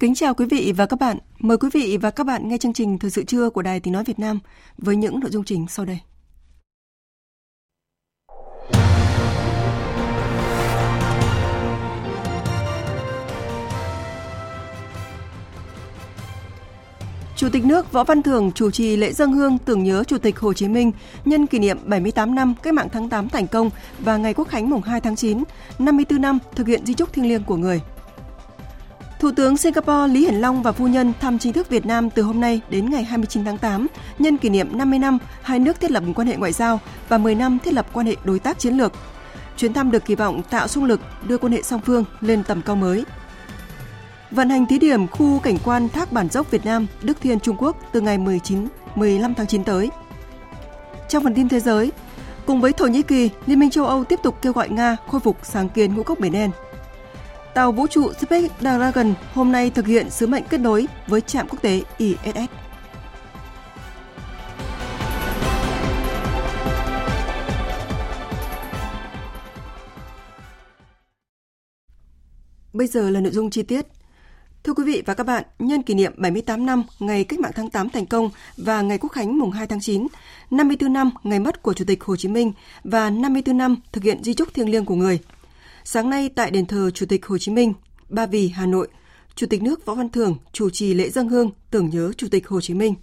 Kính chào quý vị và các bạn. Mời quý vị và các bạn nghe chương trình Thời sự trưa của Đài Tiếng Nói Việt Nam với những nội dung chính sau đây. Chủ tịch nước Võ Văn Thưởng chủ trì lễ dân hương tưởng nhớ Chủ tịch Hồ Chí Minh nhân kỷ niệm 78 năm Cách mạng tháng 8 thành công và ngày Quốc khánh mùng 2 tháng 9, 54 năm thực hiện di trúc thiêng liêng của người. Thủ tướng Singapore Lý Hiển Long và phu nhân thăm chính thức Việt Nam từ hôm nay đến ngày 29 tháng 8, nhân kỷ niệm 50 năm hai nước thiết lập quan hệ ngoại giao và 10 năm thiết lập quan hệ đối tác chiến lược. Chuyến thăm được kỳ vọng tạo xung lực đưa quan hệ song phương lên tầm cao mới. Vận hành thí điểm khu cảnh quan Thác Bản Dốc Việt Nam, Đức Thiên Trung Quốc từ ngày 19 15 tháng 9 tới. Trong phần tin thế giới, cùng với Thổ Nhĩ Kỳ, Liên minh châu Âu tiếp tục kêu gọi Nga khôi phục sáng kiến ngũ cốc Biển Đen – Tàu vũ trụ Space Dragon hôm nay thực hiện sứ mệnh kết nối với trạm quốc tế ISS. Bây giờ là nội dung chi tiết. Thưa quý vị và các bạn, nhân kỷ niệm 78 năm ngày Cách mạng tháng 8 thành công và ngày Quốc khánh mùng 2 tháng 9, 54 năm ngày mất của Chủ tịch Hồ Chí Minh và 54 năm thực hiện di trúc thiêng liêng của người – Sáng nay tại đền thờ Chủ tịch Hồ Chí Minh, Ba Vì, Hà Nội, Chủ tịch nước Võ Văn Thưởng chủ trì lễ dân hương tưởng nhớ Chủ tịch Hồ Chí Minh.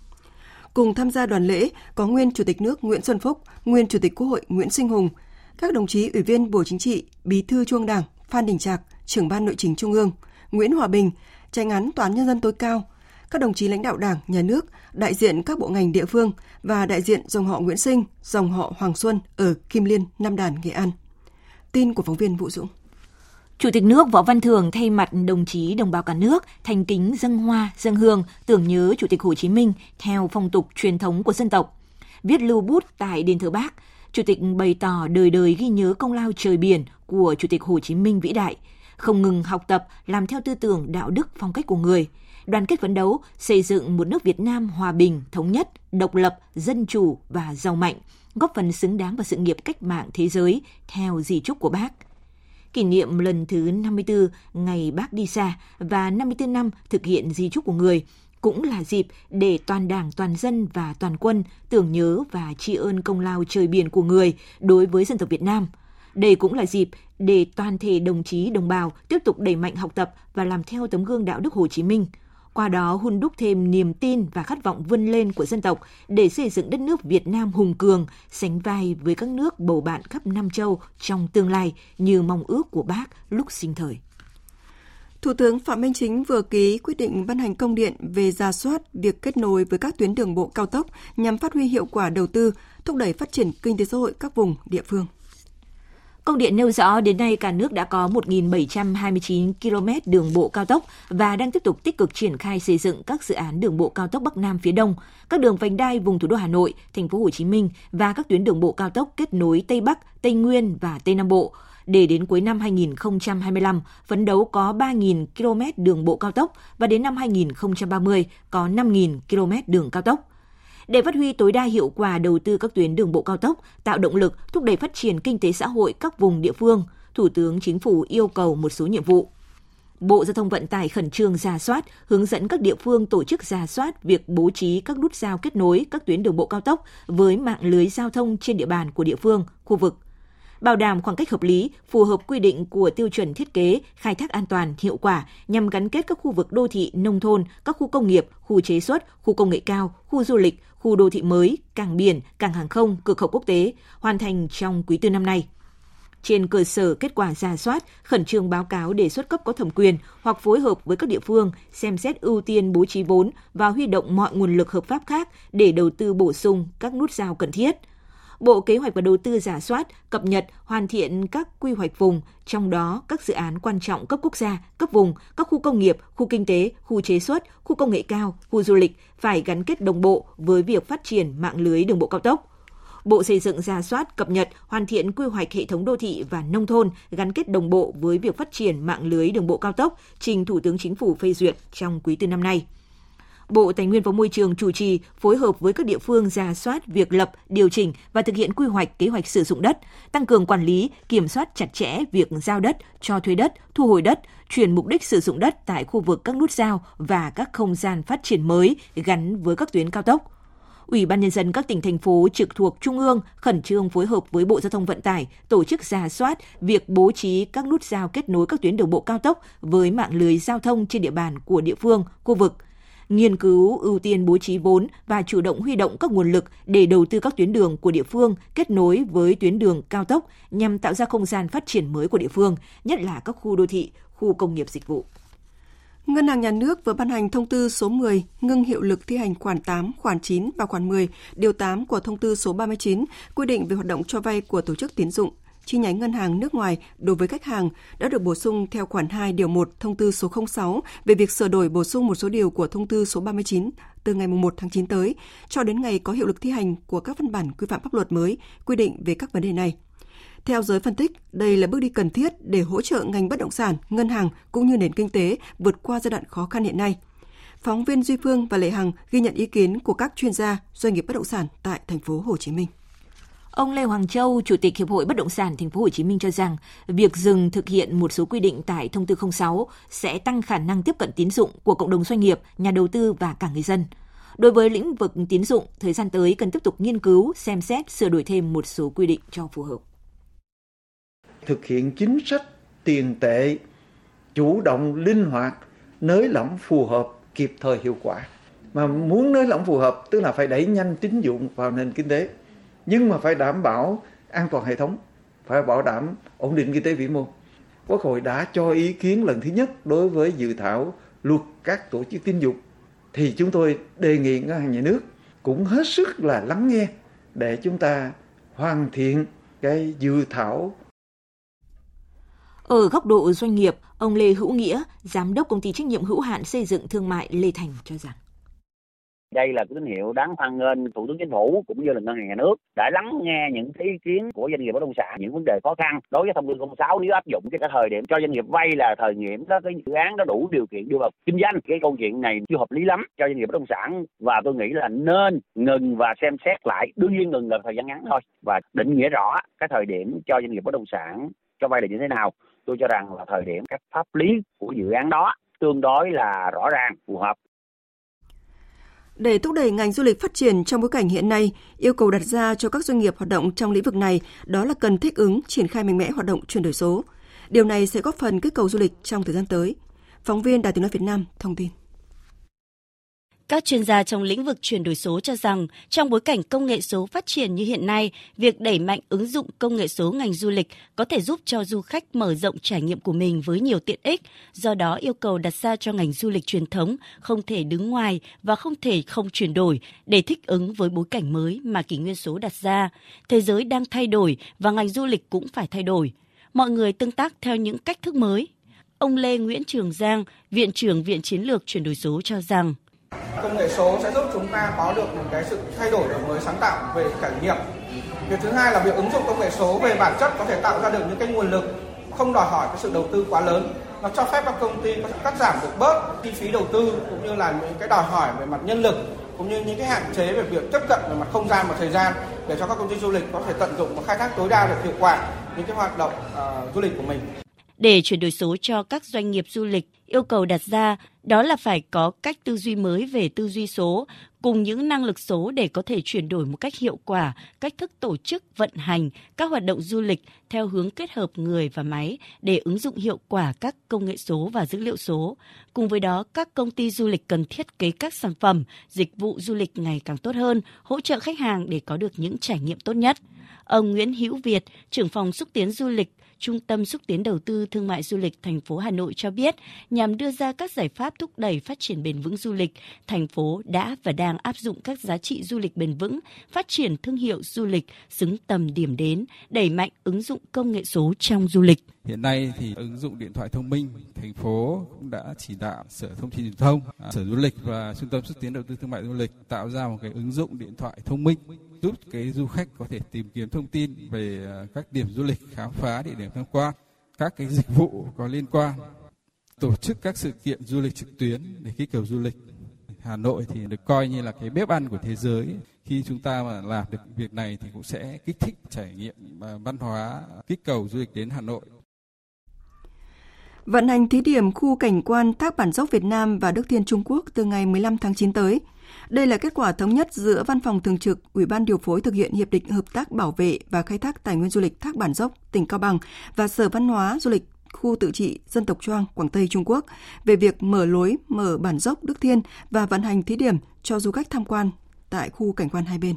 Cùng tham gia đoàn lễ có nguyên Chủ tịch nước Nguyễn Xuân Phúc, nguyên Chủ tịch Quốc hội Nguyễn Sinh Hùng, các đồng chí Ủy viên Bộ Chính trị, Bí thư Trung Đảng, Phan Đình Trạc, trưởng ban nội chính Trung ương, Nguyễn Hòa Bình, tranh án Tòa án Nhân dân tối cao, các đồng chí lãnh đạo Đảng, Nhà nước, đại diện các bộ ngành địa phương và đại diện dòng họ Nguyễn Sinh, dòng họ Hoàng Xuân ở Kim Liên, Nam Đàn, Nghệ An. Tin của phóng viên Vũ Dũng. Chủ tịch nước Võ Văn Thường thay mặt đồng chí đồng bào cả nước thành kính dâng hoa, dâng hương tưởng nhớ Chủ tịch Hồ Chí Minh theo phong tục truyền thống của dân tộc. Viết lưu bút tại đền thờ Bác, Chủ tịch bày tỏ đời đời ghi nhớ công lao trời biển của Chủ tịch Hồ Chí Minh vĩ đại, không ngừng học tập, làm theo tư tưởng đạo đức phong cách của người, đoàn kết phấn đấu xây dựng một nước Việt Nam hòa bình, thống nhất, độc lập, dân chủ và giàu mạnh – góp phần xứng đáng vào sự nghiệp cách mạng thế giới theo di trúc của bác. Kỷ niệm lần thứ 54 ngày bác đi xa và 54 năm thực hiện di trúc của người cũng là dịp để toàn đảng, toàn dân và toàn quân tưởng nhớ và tri ân công lao trời biển của người đối với dân tộc Việt Nam. Đây cũng là dịp để toàn thể đồng chí đồng bào tiếp tục đẩy mạnh học tập và làm theo tấm gương đạo đức Hồ Chí Minh – qua đó hun đúc thêm niềm tin và khát vọng vươn lên của dân tộc để xây dựng đất nước Việt Nam hùng cường, sánh vai với các nước bầu bạn khắp Nam châu trong tương lai như mong ước của bác lúc sinh thời. Thủ tướng Phạm Minh Chính vừa ký quyết định ban hành công điện về ra soát việc kết nối với các tuyến đường bộ cao tốc nhằm phát huy hiệu quả đầu tư, thúc đẩy phát triển kinh tế xã hội các vùng địa phương. Công điện nêu rõ đến nay cả nước đã có 1.729 km đường bộ cao tốc và đang tiếp tục tích cực triển khai xây dựng các dự án đường bộ cao tốc Bắc Nam phía Đông, các đường vành đai vùng thủ đô Hà Nội, thành phố Hồ Chí Minh và các tuyến đường bộ cao tốc kết nối Tây Bắc, Tây Nguyên và Tây Nam Bộ. Để đến cuối năm 2025 phấn đấu có 3.000 km đường bộ cao tốc và đến năm 2030 có 5.000 km đường cao tốc để phát huy tối đa hiệu quả đầu tư các tuyến đường bộ cao tốc, tạo động lực thúc đẩy phát triển kinh tế xã hội các vùng địa phương, Thủ tướng Chính phủ yêu cầu một số nhiệm vụ. Bộ Giao thông Vận tải khẩn trương ra soát, hướng dẫn các địa phương tổ chức ra soát việc bố trí các nút giao kết nối các tuyến đường bộ cao tốc với mạng lưới giao thông trên địa bàn của địa phương, khu vực bảo đảm khoảng cách hợp lý, phù hợp quy định của tiêu chuẩn thiết kế, khai thác an toàn, hiệu quả nhằm gắn kết các khu vực đô thị, nông thôn, các khu công nghiệp, khu chế xuất, khu công nghệ cao, khu du lịch, khu đô thị mới, cảng biển, cảng hàng không, cửa khẩu quốc tế hoàn thành trong quý tư năm nay. trên cơ sở kết quả giả soát, khẩn trương báo cáo đề xuất cấp có thẩm quyền hoặc phối hợp với các địa phương xem xét ưu tiên bố trí vốn và huy động mọi nguồn lực hợp pháp khác để đầu tư bổ sung các nút giao cần thiết. Bộ Kế hoạch và Đầu tư giả soát, cập nhật, hoàn thiện các quy hoạch vùng, trong đó các dự án quan trọng cấp quốc gia, cấp vùng, các khu công nghiệp, khu kinh tế, khu chế xuất, khu công nghệ cao, khu du lịch phải gắn kết đồng bộ với việc phát triển mạng lưới đường bộ cao tốc. Bộ Xây dựng ra soát, cập nhật, hoàn thiện quy hoạch hệ thống đô thị và nông thôn gắn kết đồng bộ với việc phát triển mạng lưới đường bộ cao tốc, trình Thủ tướng Chính phủ phê duyệt trong quý tư năm nay. Bộ Tài nguyên và Môi trường chủ trì phối hợp với các địa phương ra soát việc lập, điều chỉnh và thực hiện quy hoạch kế hoạch sử dụng đất, tăng cường quản lý, kiểm soát chặt chẽ việc giao đất, cho thuê đất, thu hồi đất, chuyển mục đích sử dụng đất tại khu vực các nút giao và các không gian phát triển mới gắn với các tuyến cao tốc. Ủy ban Nhân dân các tỉnh, thành phố trực thuộc Trung ương khẩn trương phối hợp với Bộ Giao thông Vận tải tổ chức ra soát việc bố trí các nút giao kết nối các tuyến đường bộ cao tốc với mạng lưới giao thông trên địa bàn của địa phương, khu vực, nghiên cứu ưu tiên bố trí vốn và chủ động huy động các nguồn lực để đầu tư các tuyến đường của địa phương kết nối với tuyến đường cao tốc nhằm tạo ra không gian phát triển mới của địa phương, nhất là các khu đô thị, khu công nghiệp dịch vụ. Ngân hàng Nhà nước vừa ban hành thông tư số 10 ngưng hiệu lực thi hành khoản 8, khoản 9 và khoản 10, điều 8 của thông tư số 39 quy định về hoạt động cho vay của tổ chức tín dụng chi nhánh ngân hàng nước ngoài đối với khách hàng đã được bổ sung theo khoản 2 điều 1 thông tư số 06 về việc sửa đổi bổ sung một số điều của thông tư số 39 từ ngày 1 tháng 9 tới cho đến ngày có hiệu lực thi hành của các văn bản quy phạm pháp luật mới quy định về các vấn đề này. Theo giới phân tích, đây là bước đi cần thiết để hỗ trợ ngành bất động sản, ngân hàng cũng như nền kinh tế vượt qua giai đoạn khó khăn hiện nay. Phóng viên Duy Phương và Lệ Hằng ghi nhận ý kiến của các chuyên gia doanh nghiệp bất động sản tại thành phố Hồ Chí Minh. Ông Lê Hoàng Châu, Chủ tịch Hiệp hội Bất động sản Thành phố Hồ Chí Minh cho rằng, việc dừng thực hiện một số quy định tại thông tư 06 sẽ tăng khả năng tiếp cận tín dụng của cộng đồng doanh nghiệp, nhà đầu tư và cả người dân. Đối với lĩnh vực tín dụng, thời gian tới cần tiếp tục nghiên cứu, xem xét, sửa đổi thêm một số quy định cho phù hợp. Thực hiện chính sách tiền tệ chủ động, linh hoạt, nới lỏng phù hợp, kịp thời hiệu quả. Mà muốn nới lỏng phù hợp tức là phải đẩy nhanh tín dụng vào nền kinh tế nhưng mà phải đảm bảo an toàn hệ thống phải bảo đảm ổn định kinh tế vĩ mô. Quốc hội đã cho ý kiến lần thứ nhất đối với dự thảo luật các tổ chức tín dụng. Thì chúng tôi đề nghị ngân hàng nhà nước cũng hết sức là lắng nghe để chúng ta hoàn thiện cái dự thảo. Ở góc độ doanh nghiệp, ông Lê Hữu Nghĩa, giám đốc công ty trách nhiệm hữu hạn xây dựng thương mại Lê Thành cho rằng đây là cái tín hiệu đáng hoan nghênh thủ tướng chính phủ cũng như là ngân hàng nhà nước đã lắng nghe những ý kiến của doanh nghiệp bất động sản, những vấn đề khó khăn. Đối với thông tư 06 nếu áp dụng cái thời điểm cho doanh nghiệp vay là thời điểm đó, cái dự án đó đủ điều kiện đưa vào kinh doanh, cái câu chuyện này chưa hợp lý lắm cho doanh nghiệp bất động sản. Và tôi nghĩ là nên ngừng và xem xét lại, đương nhiên ngừng là thời gian ngắn thôi, và định nghĩa rõ cái thời điểm cho doanh nghiệp bất động sản cho vay là như thế nào. Tôi cho rằng là thời điểm các pháp lý của dự án đó tương đối là rõ ràng, phù hợp để thúc đẩy ngành du lịch phát triển trong bối cảnh hiện nay, yêu cầu đặt ra cho các doanh nghiệp hoạt động trong lĩnh vực này đó là cần thích ứng, triển khai mạnh mẽ hoạt động chuyển đổi số. Điều này sẽ góp phần kích cầu du lịch trong thời gian tới. Phóng viên Đài tiếng nói Việt Nam thông tin. Các chuyên gia trong lĩnh vực chuyển đổi số cho rằng, trong bối cảnh công nghệ số phát triển như hiện nay, việc đẩy mạnh ứng dụng công nghệ số ngành du lịch có thể giúp cho du khách mở rộng trải nghiệm của mình với nhiều tiện ích. Do đó, yêu cầu đặt ra cho ngành du lịch truyền thống không thể đứng ngoài và không thể không chuyển đổi để thích ứng với bối cảnh mới mà kỷ nguyên số đặt ra. Thế giới đang thay đổi và ngành du lịch cũng phải thay đổi. Mọi người tương tác theo những cách thức mới. Ông Lê Nguyễn Trường Giang, Viện trưởng Viện Chiến lược Chuyển đổi số cho rằng công nghệ số sẽ giúp chúng ta có được một cái sự thay đổi đổi mới sáng tạo về trải nghiệm. Việc thứ hai là việc ứng dụng công nghệ số về bản chất có thể tạo ra được những cái nguồn lực không đòi hỏi cái sự đầu tư quá lớn nó cho phép các công ty có cắt giảm được bớt chi phí đầu tư cũng như là những cái đòi hỏi về mặt nhân lực cũng như những cái hạn chế về việc tiếp cận về mặt không gian và thời gian để cho các công ty du lịch có thể tận dụng và khai thác tối đa được hiệu quả những cái hoạt động uh, du lịch của mình. Để chuyển đổi số cho các doanh nghiệp du lịch, yêu cầu đặt ra đó là phải có cách tư duy mới về tư duy số cùng những năng lực số để có thể chuyển đổi một cách hiệu quả cách thức tổ chức vận hành các hoạt động du lịch theo hướng kết hợp người và máy để ứng dụng hiệu quả các công nghệ số và dữ liệu số. Cùng với đó, các công ty du lịch cần thiết kế các sản phẩm, dịch vụ du lịch ngày càng tốt hơn, hỗ trợ khách hàng để có được những trải nghiệm tốt nhất. Ông Nguyễn Hữu Việt, trưởng phòng xúc tiến du lịch, Trung tâm xúc tiến đầu tư thương mại du lịch thành phố Hà Nội cho biết, nhằm đưa ra các giải pháp thúc đẩy phát triển bền vững du lịch, thành phố đã và đang áp dụng các giá trị du lịch bền vững, phát triển thương hiệu du lịch xứng tầm điểm đến, đẩy mạnh ứng dụng công nghệ số trong du lịch. Hiện nay thì ứng dụng điện thoại thông minh, thành phố cũng đã chỉ đạo Sở Thông tin Truyền thông, à, Sở Du lịch và Trung tâm xúc tiến đầu tư thương mại du lịch tạo ra một cái ứng dụng điện thoại thông minh giúp cái du khách có thể tìm kiếm thông tin về à, các điểm du lịch, khám phá địa điểm tham quan, các cái dịch vụ có liên quan, tổ chức các sự kiện du lịch trực tuyến để kích cầu du lịch. Hà Nội thì được coi như là cái bếp ăn của thế giới. Khi chúng ta mà làm được việc này thì cũng sẽ kích thích trải nghiệm và văn hóa kích cầu du lịch đến Hà Nội. Vận hành thí điểm khu cảnh quan Thác Bản Dốc Việt Nam và Đức Thiên Trung Quốc từ ngày 15 tháng 9 tới. Đây là kết quả thống nhất giữa Văn phòng Thường trực Ủy ban điều phối thực hiện Hiệp định Hợp tác Bảo vệ và Khai thác Tài nguyên Du lịch Thác Bản Dốc, tỉnh Cao Bằng và Sở Văn hóa Du lịch khu tự trị dân tộc Choang, Quảng Tây, Trung Quốc về việc mở lối mở bản dốc Đức Thiên và vận hành thí điểm cho du khách tham quan tại khu cảnh quan hai bên.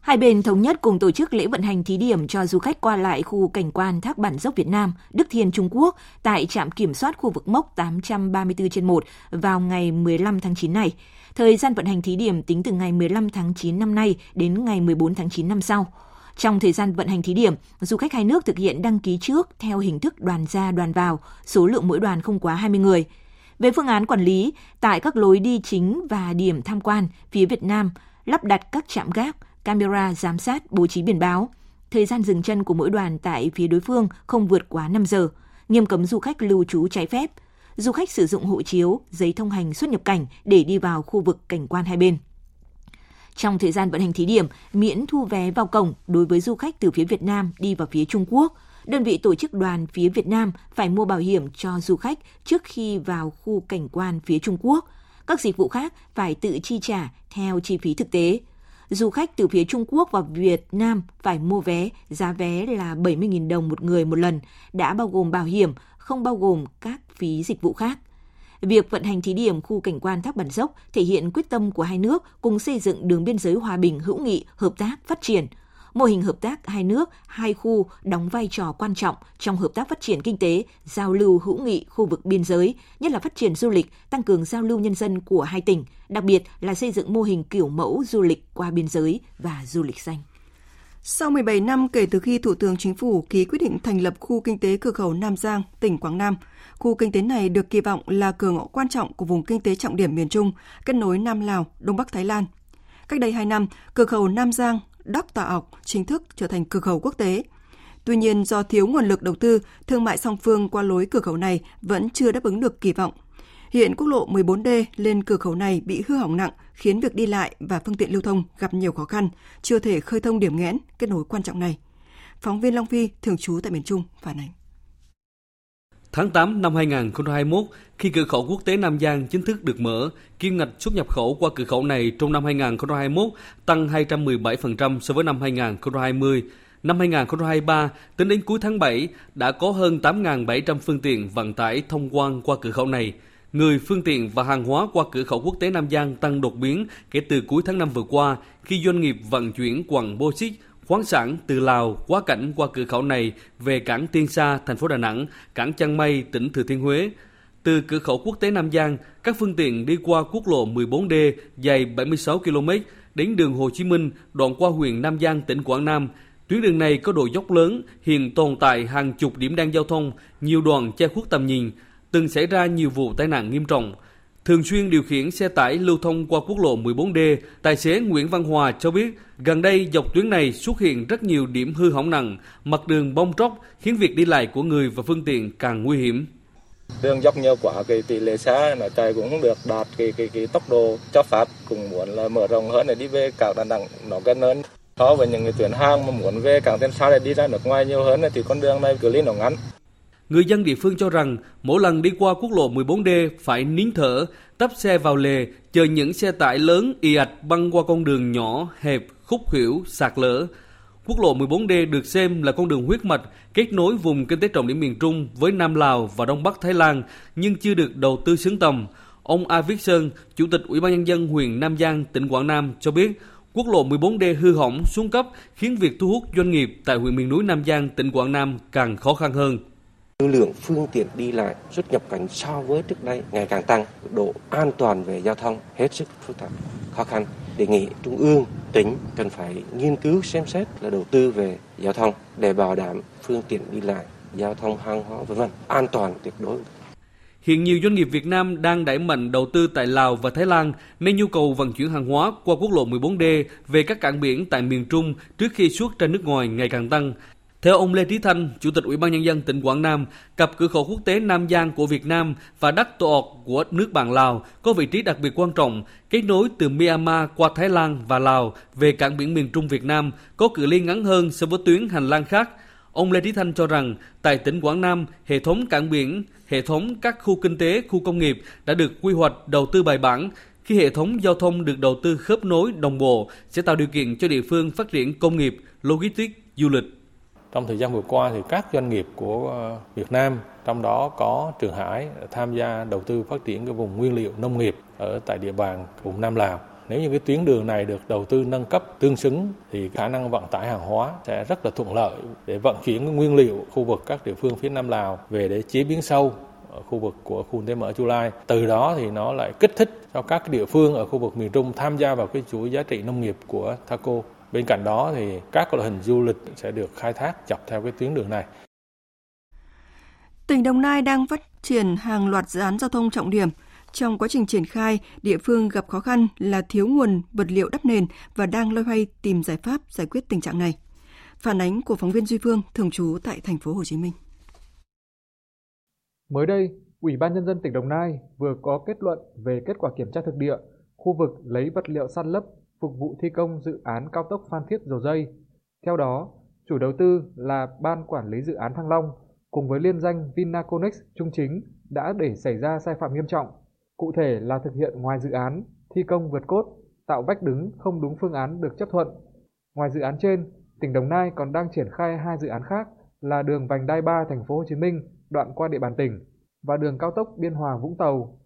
Hai bên thống nhất cùng tổ chức lễ vận hành thí điểm cho du khách qua lại khu cảnh quan Thác Bản Dốc Việt Nam, Đức Thiên Trung Quốc tại trạm kiểm soát khu vực mốc 834 trên 1 vào ngày 15 tháng 9 này. Thời gian vận hành thí điểm tính từ ngày 15 tháng 9 năm nay đến ngày 14 tháng 9 năm sau. Trong thời gian vận hành thí điểm, du khách hai nước thực hiện đăng ký trước theo hình thức đoàn ra đoàn vào, số lượng mỗi đoàn không quá 20 người. Về phương án quản lý, tại các lối đi chính và điểm tham quan, phía Việt Nam lắp đặt các trạm gác, camera giám sát bố trí biển báo. Thời gian dừng chân của mỗi đoàn tại phía đối phương không vượt quá 5 giờ, nghiêm cấm du khách lưu trú trái phép. Du khách sử dụng hộ chiếu, giấy thông hành xuất nhập cảnh để đi vào khu vực cảnh quan hai bên. Trong thời gian vận hành thí điểm, miễn thu vé vào cổng đối với du khách từ phía Việt Nam đi vào phía Trung Quốc. Đơn vị tổ chức đoàn phía Việt Nam phải mua bảo hiểm cho du khách trước khi vào khu cảnh quan phía Trung Quốc. Các dịch vụ khác phải tự chi trả theo chi phí thực tế du khách từ phía Trung Quốc vào Việt Nam phải mua vé, giá vé là 70.000 đồng một người một lần, đã bao gồm bảo hiểm, không bao gồm các phí dịch vụ khác. Việc vận hành thí điểm khu cảnh quan Thác Bản Dốc thể hiện quyết tâm của hai nước cùng xây dựng đường biên giới hòa bình, hữu nghị, hợp tác, phát triển – Mô hình hợp tác hai nước, hai khu đóng vai trò quan trọng trong hợp tác phát triển kinh tế, giao lưu hữu nghị khu vực biên giới, nhất là phát triển du lịch, tăng cường giao lưu nhân dân của hai tỉnh, đặc biệt là xây dựng mô hình kiểu mẫu du lịch qua biên giới và du lịch xanh. Sau 17 năm kể từ khi Thủ tướng Chính phủ ký quyết định thành lập khu kinh tế cửa khẩu Nam Giang, tỉnh Quảng Nam, khu kinh tế này được kỳ vọng là cửa ngõ quan trọng của vùng kinh tế trọng điểm miền Trung, kết nối Nam Lào, Đông Bắc Thái Lan. Cách đây 2 năm, cửa khẩu Nam Giang Đắc Tà ọc chính thức trở thành cửa khẩu quốc tế. Tuy nhiên, do thiếu nguồn lực đầu tư, thương mại song phương qua lối cửa khẩu này vẫn chưa đáp ứng được kỳ vọng. Hiện quốc lộ 14D lên cửa khẩu này bị hư hỏng nặng, khiến việc đi lại và phương tiện lưu thông gặp nhiều khó khăn, chưa thể khơi thông điểm nghẽn kết nối quan trọng này. Phóng viên Long Phi, thường trú tại miền Trung, phản ánh. Tháng 8 năm 2021, khi cửa khẩu quốc tế Nam Giang chính thức được mở, kim ngạch xuất nhập khẩu qua cửa khẩu này trong năm 2021 tăng 217% so với năm 2020. Năm 2023, tính đến cuối tháng 7, đã có hơn 8.700 phương tiện vận tải thông quan qua cửa khẩu này. Người, phương tiện và hàng hóa qua cửa khẩu quốc tế Nam Giang tăng đột biến kể từ cuối tháng 5 vừa qua, khi doanh nghiệp vận chuyển quặng bô xít khoáng sản từ Lào quá cảnh qua cửa khẩu này về cảng Tiên Sa, thành phố Đà Nẵng, cảng Chân Mây, tỉnh Thừa Thiên Huế. Từ cửa khẩu quốc tế Nam Giang, các phương tiện đi qua quốc lộ 14D dài 76 km đến đường Hồ Chí Minh, đoạn qua huyện Nam Giang, tỉnh Quảng Nam. Tuyến đường này có độ dốc lớn, hiện tồn tại hàng chục điểm đen giao thông, nhiều đoạn che khuất tầm nhìn, từng xảy ra nhiều vụ tai nạn nghiêm trọng. Thường xuyên điều khiển xe tải lưu thông qua quốc lộ 14D, tài xế Nguyễn Văn Hòa cho biết gần đây dọc tuyến này xuất hiện rất nhiều điểm hư hỏng nặng, mặt đường bong tróc khiến việc đi lại của người và phương tiện càng nguy hiểm. Đường dốc nhiều quá, cái tỷ lệ xe nó chạy cũng không được đạt cái, cái, cái tốc độ cho phép, cũng muốn là mở rộng hơn để đi về cảng Đà Nẵng nó gần hơn. So với những cái tuyến hàng mà muốn về cảng Tiên Sa để đi ra nước ngoài nhiều hơn thì con đường này cứ lý nó ngắn. Người dân địa phương cho rằng mỗi lần đi qua quốc lộ 14D phải nín thở, tấp xe vào lề, chờ những xe tải lớn y ạch băng qua con đường nhỏ, hẹp, khúc khuỷu, sạt lở. Quốc lộ 14D được xem là con đường huyết mạch kết nối vùng kinh tế trọng điểm miền Trung với Nam Lào và Đông Bắc Thái Lan nhưng chưa được đầu tư xứng tầm. Ông A Viết Sơn, Chủ tịch Ủy ban nhân dân huyện Nam Giang, tỉnh Quảng Nam cho biết, quốc lộ 14D hư hỏng xuống cấp khiến việc thu hút doanh nghiệp tại huyện miền núi Nam Giang, tỉnh Quảng Nam càng khó khăn hơn. Lưu lượng phương tiện đi lại xuất nhập cảnh so với trước đây ngày càng tăng, độ an toàn về giao thông hết sức phức tạp, khó khăn. Đề nghị Trung ương, tỉnh cần phải nghiên cứu xem xét là đầu tư về giao thông để bảo đảm phương tiện đi lại, giao thông hàng hóa vân vân an toàn tuyệt đối. Hiện nhiều doanh nghiệp Việt Nam đang đẩy mạnh đầu tư tại Lào và Thái Lan nên nhu cầu vận chuyển hàng hóa qua quốc lộ 14D về các cảng biển tại miền Trung trước khi xuất ra nước ngoài ngày càng tăng. Theo ông Lê Trí Thanh, Chủ tịch Ủy ban Nhân dân tỉnh Quảng Nam, cặp cửa khẩu quốc tế Nam Giang của Việt Nam và Đắc Tô Ọc của nước bạn Lào có vị trí đặc biệt quan trọng, kết nối từ Myanmar qua Thái Lan và Lào về cảng biển miền Trung Việt Nam có cự ly ngắn hơn so với tuyến hành lang khác. Ông Lê Trí Thanh cho rằng, tại tỉnh Quảng Nam, hệ thống cảng biển, hệ thống các khu kinh tế, khu công nghiệp đã được quy hoạch đầu tư bài bản. Khi hệ thống giao thông được đầu tư khớp nối đồng bộ, sẽ tạo điều kiện cho địa phương phát triển công nghiệp, logistics, du lịch. Trong thời gian vừa qua thì các doanh nghiệp của ờ, Việt Nam, trong đó có Trường Hải ờ, tham gia đầu tư phát triển cái vùng nguyên liệu nông nghiệp ở tại địa bàn vùng Nam Lào. Nếu như cái tuyến đường này được đầu tư nâng cấp tương xứng thì khả năng vận tải hàng hóa sẽ rất là thuận lợi để vận chuyển cái nguyên liệu khu vực các địa phương phía Nam Lào về để chế biến sâu ở khu vực của khu kinh tế mở Chu Lai. Từ đó thì nó lại kích thích cho các địa phương ở khu vực miền Trung tham gia vào cái chuỗi giá trị nông nghiệp của Thaco. Bên cạnh đó thì các loại hình du lịch sẽ được khai thác dọc theo cái tuyến đường này. Tỉnh Đồng Nai đang phát triển hàng loạt dự án giao thông trọng điểm. Trong quá trình triển khai, địa phương gặp khó khăn là thiếu nguồn vật liệu đắp nền và đang loay hoay tìm giải pháp giải quyết tình trạng này. Phản ánh của phóng viên Duy Phương thường trú tại thành phố Hồ Chí Minh. Mới đây, Ủy ban nhân dân tỉnh Đồng Nai vừa có kết luận về kết quả kiểm tra thực địa khu vực lấy vật liệu san lấp phục vụ thi công dự án cao tốc Phan Thiết Dầu Dây. Theo đó, chủ đầu tư là Ban Quản lý Dự án Thăng Long cùng với liên danh Vinaconex Trung Chính đã để xảy ra sai phạm nghiêm trọng. Cụ thể là thực hiện ngoài dự án, thi công vượt cốt, tạo vách đứng không đúng phương án được chấp thuận. Ngoài dự án trên, tỉnh Đồng Nai còn đang triển khai hai dự án khác là đường vành đai 3 thành phố Hồ Chí Minh đoạn qua địa bàn tỉnh và đường cao tốc Biên Hòa Vũng Tàu.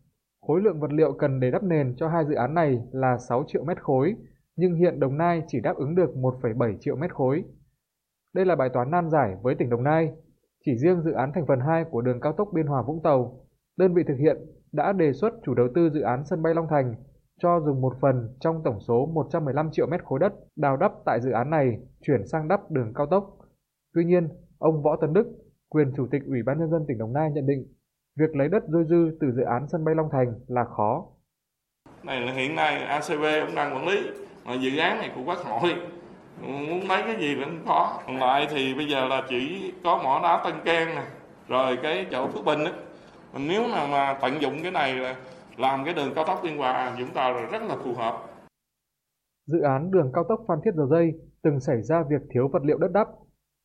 Khối lượng vật liệu cần để đắp nền cho hai dự án này là 6 triệu mét khối, nhưng hiện Đồng Nai chỉ đáp ứng được 1,7 triệu mét khối. Đây là bài toán nan giải với tỉnh Đồng Nai. Chỉ riêng dự án thành phần 2 của đường cao tốc Biên Hòa Vũng Tàu, đơn vị thực hiện đã đề xuất chủ đầu tư dự án sân bay Long Thành cho dùng một phần trong tổng số 115 triệu mét khối đất đào đắp tại dự án này chuyển sang đắp đường cao tốc. Tuy nhiên, ông Võ Tấn Đức, quyền chủ tịch Ủy ban nhân dân tỉnh Đồng Nai nhận định, việc lấy đất dôi dư từ dự án sân bay Long Thành là khó. Này là hiện nay ACB cũng đang quản lý, mà dự án này của Quốc hội muốn lấy cái gì cũng khó. Còn lại thì bây giờ là chỉ có mỏ đá Tân Can này, rồi cái chỗ Phước Bình ấy. Mình nếu mà, mà tận dụng cái này là làm cái đường cao tốc Biên Hòa Vũng Tàu là rất là phù hợp. Dự án đường cao tốc Phan Thiết Dầu Dây từng xảy ra việc thiếu vật liệu đất đắp.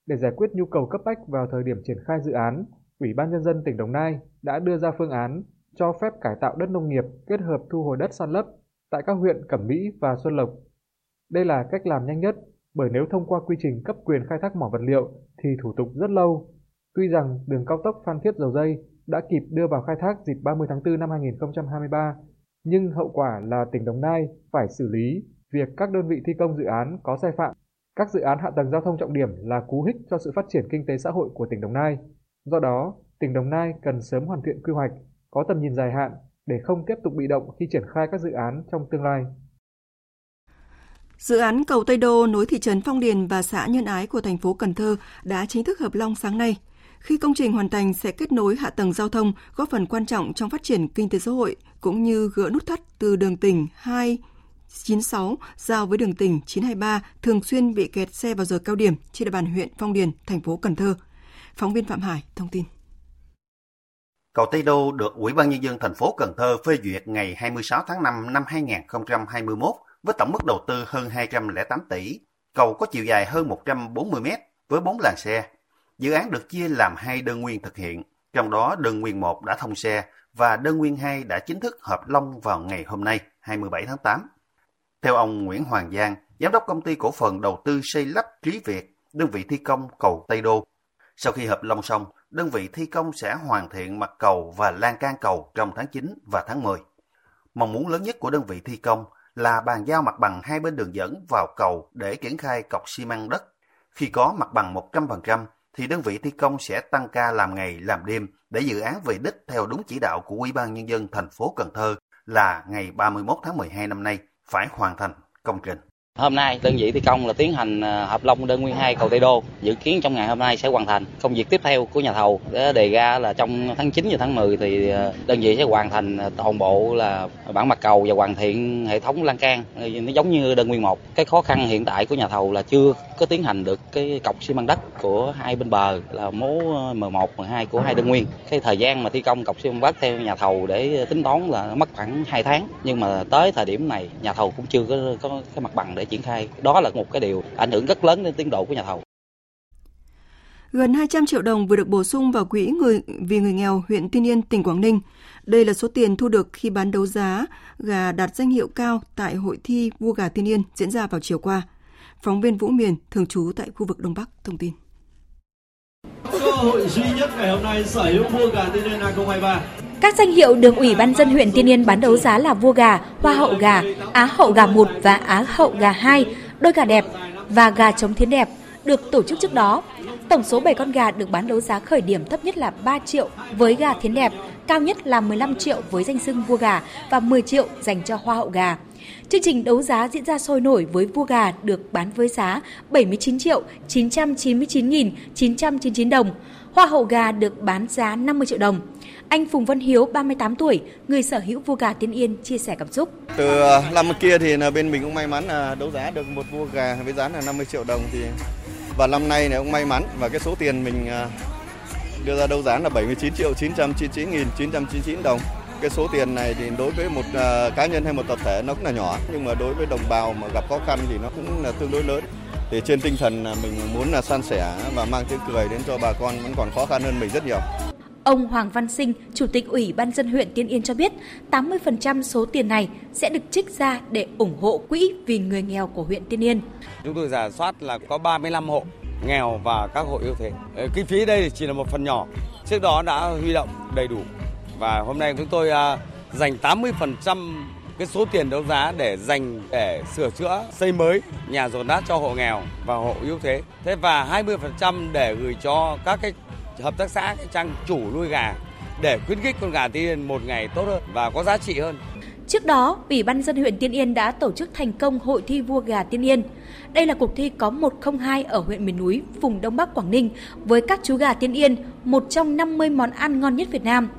Để giải quyết nhu cầu cấp bách vào thời điểm triển khai dự án, Ủy ban Nhân dân tỉnh Đồng Nai đã đưa ra phương án cho phép cải tạo đất nông nghiệp kết hợp thu hồi đất san lấp tại các huyện Cẩm Mỹ và Xuân Lộc. Đây là cách làm nhanh nhất bởi nếu thông qua quy trình cấp quyền khai thác mỏ vật liệu thì thủ tục rất lâu. Tuy rằng đường cao tốc Phan Thiết Dầu Dây đã kịp đưa vào khai thác dịp 30 tháng 4 năm 2023, nhưng hậu quả là tỉnh Đồng Nai phải xử lý việc các đơn vị thi công dự án có sai phạm. Các dự án hạ tầng giao thông trọng điểm là cú hích cho sự phát triển kinh tế xã hội của tỉnh Đồng Nai. Do đó, tỉnh Đồng Nai cần sớm hoàn thiện quy hoạch, có tầm nhìn dài hạn để không tiếp tục bị động khi triển khai các dự án trong tương lai. Dự án cầu Tây Đô nối thị trấn Phong Điền và xã Nhân Ái của thành phố Cần Thơ đã chính thức hợp long sáng nay. Khi công trình hoàn thành sẽ kết nối hạ tầng giao thông, góp phần quan trọng trong phát triển kinh tế xã hội cũng như gỡ nút thắt từ đường tỉnh 296 giao với đường tỉnh 923 thường xuyên bị kẹt xe vào giờ cao điểm trên địa bàn huyện Phong Điền, thành phố Cần Thơ. Phóng viên Phạm Hải thông tin. Cầu Tây Đô được Ủy ban Nhân dân thành phố Cần Thơ phê duyệt ngày 26 tháng 5 năm 2021 với tổng mức đầu tư hơn 208 tỷ. Cầu có chiều dài hơn 140 mét với 4 làn xe. Dự án được chia làm hai đơn nguyên thực hiện, trong đó đơn nguyên 1 đã thông xe và đơn nguyên 2 đã chính thức hợp long vào ngày hôm nay, 27 tháng 8. Theo ông Nguyễn Hoàng Giang, giám đốc công ty cổ phần đầu tư xây lắp Trí Việt, đơn vị thi công cầu Tây Đô. Sau khi hợp long xong, đơn vị thi công sẽ hoàn thiện mặt cầu và lan can cầu trong tháng 9 và tháng 10. Mong muốn lớn nhất của đơn vị thi công là bàn giao mặt bằng hai bên đường dẫn vào cầu để triển khai cọc xi măng đất. Khi có mặt bằng 100%, thì đơn vị thi công sẽ tăng ca làm ngày làm đêm để dự án về đích theo đúng chỉ đạo của Ủy ban nhân dân thành phố Cần Thơ là ngày 31 tháng 12 năm nay phải hoàn thành công trình. Hôm nay đơn vị thi công là tiến hành à, hợp long đơn nguyên 2 cầu Tây Đô, dự kiến trong ngày hôm nay sẽ hoàn thành. Công việc tiếp theo của nhà thầu đề ra là trong tháng 9 và tháng 10 thì à, đơn vị sẽ hoàn thành à, toàn bộ là bản mặt cầu và hoàn thiện hệ thống lan can ờ, nó giống như đơn nguyên 1. Cái khó khăn hiện tại của nhà thầu là chưa có tiến hành được cái cọc xi măng đất của hai bên bờ là mố ờ, M1, M2 của hai đơn nguyên. Cái thời gian mà thi công cọc xi măng đất theo nhà thầu để tính toán là mất khoảng 2 tháng. Nhưng mà tới thời điểm này nhà thầu cũng chưa có, có cái mặt bằng để triển khai. Đó là một cái điều ảnh hưởng rất lớn đến tiến độ của nhà thầu. Gần 200 triệu đồng vừa được bổ sung vào quỹ người vì người nghèo huyện Tiên Yên, tỉnh Quảng Ninh. Đây là số tiền thu được khi bán đấu giá gà đạt danh hiệu cao tại hội thi vua gà Tiên Yên diễn ra vào chiều qua. Phóng viên Vũ Miền, thường trú tại khu vực Đông Bắc, thông tin. Cơ hội duy nhất ngày hôm nay sở hữu vua gà Tiên Yên 2023 các danh hiệu được Ủy ban dân huyện Tiên Yên bán đấu giá là vua gà, hoa hậu gà, á hậu gà 1 và á hậu gà 2, đôi gà đẹp và gà trống thiến đẹp được tổ chức trước đó. Tổng số 7 con gà được bán đấu giá khởi điểm thấp nhất là 3 triệu với gà thiến đẹp, cao nhất là 15 triệu với danh xưng vua gà và 10 triệu dành cho hoa hậu gà. Chương trình đấu giá diễn ra sôi nổi với vua gà được bán với giá 79 triệu 999 nghìn 999 đồng. Hoa hậu gà được bán giá 50 triệu đồng. Anh Phùng Văn Hiếu, 38 tuổi, người sở hữu vua gà Tiên Yên chia sẻ cảm xúc. Từ à, năm kia thì là bên mình cũng may mắn là đấu giá được một vua gà với giá là 50 triệu đồng thì và năm nay này cũng may mắn và cái số tiền mình à, đưa ra đấu giá là 79 triệu 999 nghìn 999 đồng. Cái số tiền này thì đối với một uh, cá nhân hay một tập thể nó cũng là nhỏ nhưng mà đối với đồng bào mà gặp khó khăn thì nó cũng là tương đối lớn. Thì trên tinh thần là mình muốn là san sẻ và mang tiếng cười đến cho bà con vẫn còn khó khăn hơn mình rất nhiều. Ông Hoàng Văn Sinh, Chủ tịch Ủy ban dân huyện Tiên Yên cho biết, 80% số tiền này sẽ được trích ra để ủng hộ quỹ vì người nghèo của huyện Tiên Yên. Chúng tôi giả soát là có 35 hộ nghèo và các hộ yếu thế. Kinh phí đây chỉ là một phần nhỏ. Trước đó đã huy động đầy đủ và hôm nay chúng tôi à, dành 80% cái số tiền đấu giá để dành để sửa chữa xây mới nhà dồn nát cho hộ nghèo và hộ yếu thế. Thế và 20% để gửi cho các cái hợp tác xã cái trang chủ nuôi gà để khuyến khích con gà Tiên Yên một ngày tốt hơn và có giá trị hơn. Trước đó, Ủy ban dân huyện Tiên Yên đã tổ chức thành công hội thi vua gà Tiên Yên. Đây là cuộc thi có 102 ở huyện miền núi vùng Đông Bắc Quảng Ninh với các chú gà Tiên Yên, một trong 50 món ăn ngon nhất Việt Nam.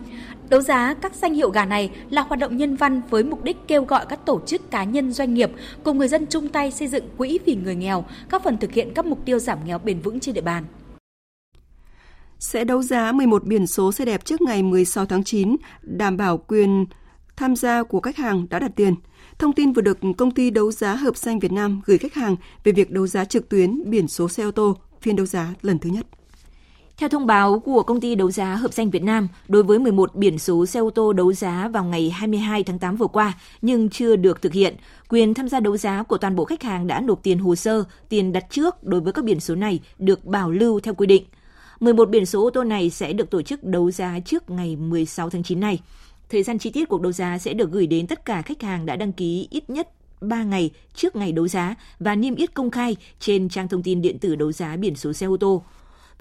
Đấu giá các danh hiệu gà này là hoạt động nhân văn với mục đích kêu gọi các tổ chức cá nhân doanh nghiệp cùng người dân chung tay xây dựng quỹ vì người nghèo, góp phần thực hiện các mục tiêu giảm nghèo bền vững trên địa bàn sẽ đấu giá 11 biển số xe đẹp trước ngày 16 tháng 9, đảm bảo quyền tham gia của khách hàng đã đặt tiền. Thông tin vừa được công ty đấu giá Hợp danh Việt Nam gửi khách hàng về việc đấu giá trực tuyến biển số xe ô tô phiên đấu giá lần thứ nhất. Theo thông báo của công ty đấu giá Hợp danh Việt Nam, đối với 11 biển số xe ô tô đấu giá vào ngày 22 tháng 8 vừa qua nhưng chưa được thực hiện, quyền tham gia đấu giá của toàn bộ khách hàng đã nộp tiền hồ sơ, tiền đặt trước đối với các biển số này được bảo lưu theo quy định. 11 biển số ô tô này sẽ được tổ chức đấu giá trước ngày 16 tháng 9 này. Thời gian chi tiết cuộc đấu giá sẽ được gửi đến tất cả khách hàng đã đăng ký ít nhất 3 ngày trước ngày đấu giá và niêm yết công khai trên trang thông tin điện tử đấu giá biển số xe ô tô.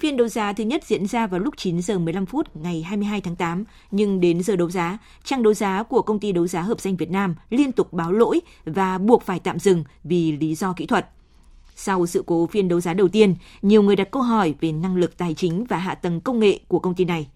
Phiên đấu giá thứ nhất diễn ra vào lúc 9 giờ 15 phút ngày 22 tháng 8, nhưng đến giờ đấu giá, trang đấu giá của công ty đấu giá hợp danh Việt Nam liên tục báo lỗi và buộc phải tạm dừng vì lý do kỹ thuật. Sau sự cố phiên đấu giá đầu tiên, nhiều người đặt câu hỏi về năng lực tài chính và hạ tầng công nghệ của công ty này.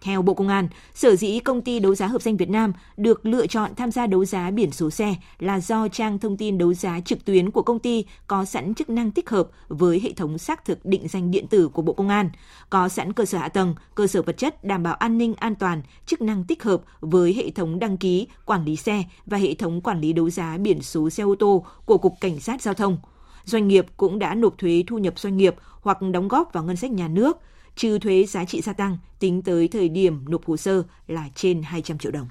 Theo Bộ Công an, sở dĩ công ty đấu giá hợp danh Việt Nam được lựa chọn tham gia đấu giá biển số xe là do trang thông tin đấu giá trực tuyến của công ty có sẵn chức năng tích hợp với hệ thống xác thực định danh điện tử của Bộ Công an, có sẵn cơ sở hạ tầng, cơ sở vật chất đảm bảo an ninh an toàn, chức năng tích hợp với hệ thống đăng ký, quản lý xe và hệ thống quản lý đấu giá biển số xe ô tô của Cục Cảnh sát Giao thông – doanh nghiệp cũng đã nộp thuế thu nhập doanh nghiệp hoặc đóng góp vào ngân sách nhà nước, trừ thuế giá trị gia tăng tính tới thời điểm nộp hồ sơ là trên 200 triệu đồng.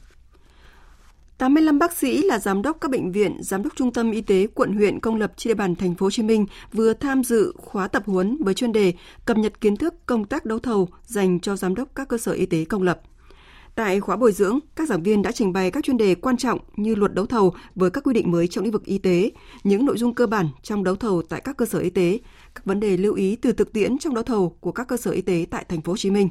85 bác sĩ là giám đốc các bệnh viện, giám đốc trung tâm y tế quận huyện công lập trên địa bàn thành phố Hồ Chí Minh vừa tham dự khóa tập huấn với chuyên đề cập nhật kiến thức công tác đấu thầu dành cho giám đốc các cơ sở y tế công lập. Tại khóa bồi dưỡng, các giảng viên đã trình bày các chuyên đề quan trọng như luật đấu thầu với các quy định mới trong lĩnh vực y tế, những nội dung cơ bản trong đấu thầu tại các cơ sở y tế, các vấn đề lưu ý từ thực tiễn trong đấu thầu của các cơ sở y tế tại thành phố Hồ Chí Minh.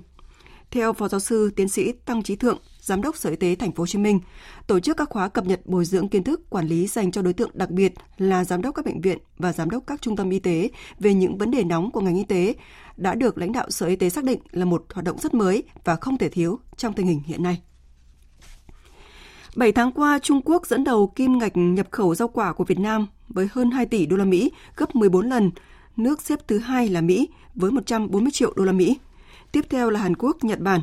Theo Phó giáo sư tiến sĩ Tăng Trí Thượng, Giám đốc Sở Y tế Thành phố Hồ Chí Minh, tổ chức các khóa cập nhật bồi dưỡng kiến thức quản lý dành cho đối tượng đặc biệt là giám đốc các bệnh viện và giám đốc các trung tâm y tế về những vấn đề nóng của ngành y tế đã được lãnh đạo Sở Y tế xác định là một hoạt động rất mới và không thể thiếu trong tình hình hiện nay. 7 tháng qua, Trung Quốc dẫn đầu kim ngạch nhập khẩu rau quả của Việt Nam với hơn 2 tỷ đô la Mỹ, gấp 14 lần. Nước xếp thứ hai là Mỹ với 140 triệu đô la Mỹ. Tiếp theo là Hàn Quốc, Nhật Bản.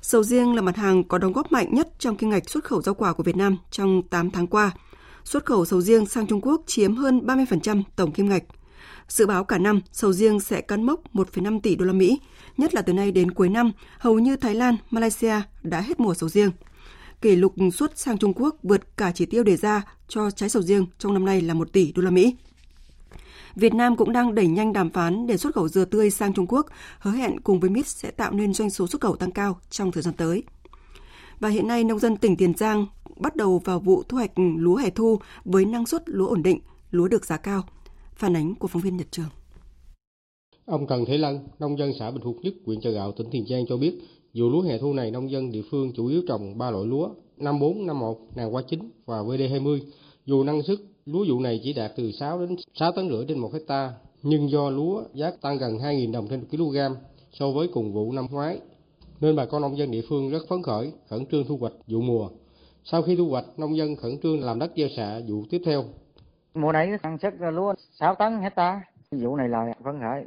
Sầu riêng là mặt hàng có đóng góp mạnh nhất trong kim ngạch xuất khẩu rau quả của Việt Nam trong 8 tháng qua. Xuất khẩu sầu riêng sang Trung Quốc chiếm hơn 30% tổng kim ngạch. Dự báo cả năm, sầu riêng sẽ cán mốc 1,5 tỷ đô la Mỹ, nhất là từ nay đến cuối năm, hầu như Thái Lan, Malaysia đã hết mùa sầu riêng. Kỷ lục xuất sang Trung Quốc vượt cả chỉ tiêu đề ra cho trái sầu riêng trong năm nay là 1 tỷ đô la Mỹ. Việt Nam cũng đang đẩy nhanh đàm phán để xuất khẩu dừa tươi sang Trung Quốc, hứa hẹn cùng với MIT sẽ tạo nên doanh số xuất khẩu tăng cao trong thời gian tới. Và hiện nay nông dân tỉnh Tiền Giang bắt đầu vào vụ thu hoạch lúa hè thu với năng suất lúa ổn định, lúa được giá cao. Phản ánh của phóng viên Nhật Trường. Ông Trần Thế Lân, nông dân xã Bình Phục Nhất, huyện Chợ Gạo, tỉnh Tiền Giang cho biết, vụ lúa hè thu này nông dân địa phương chủ yếu trồng ba loại lúa 54, 51, nàng hoa chính và VD20. Dù năng suất lúa vụ này chỉ đạt từ 6 đến 6 tấn rưỡi trên một hecta, nhưng do lúa giá tăng gần 2.000 đồng trên kg so với cùng vụ năm ngoái, nên bà con nông dân địa phương rất phấn khởi, khẩn trương thu hoạch vụ mùa. Sau khi thu hoạch, nông dân khẩn trương làm đất gieo xạ vụ tiếp theo. Mùa này năng suất lúa 6 tấn hecta, vụ này là phấn khởi.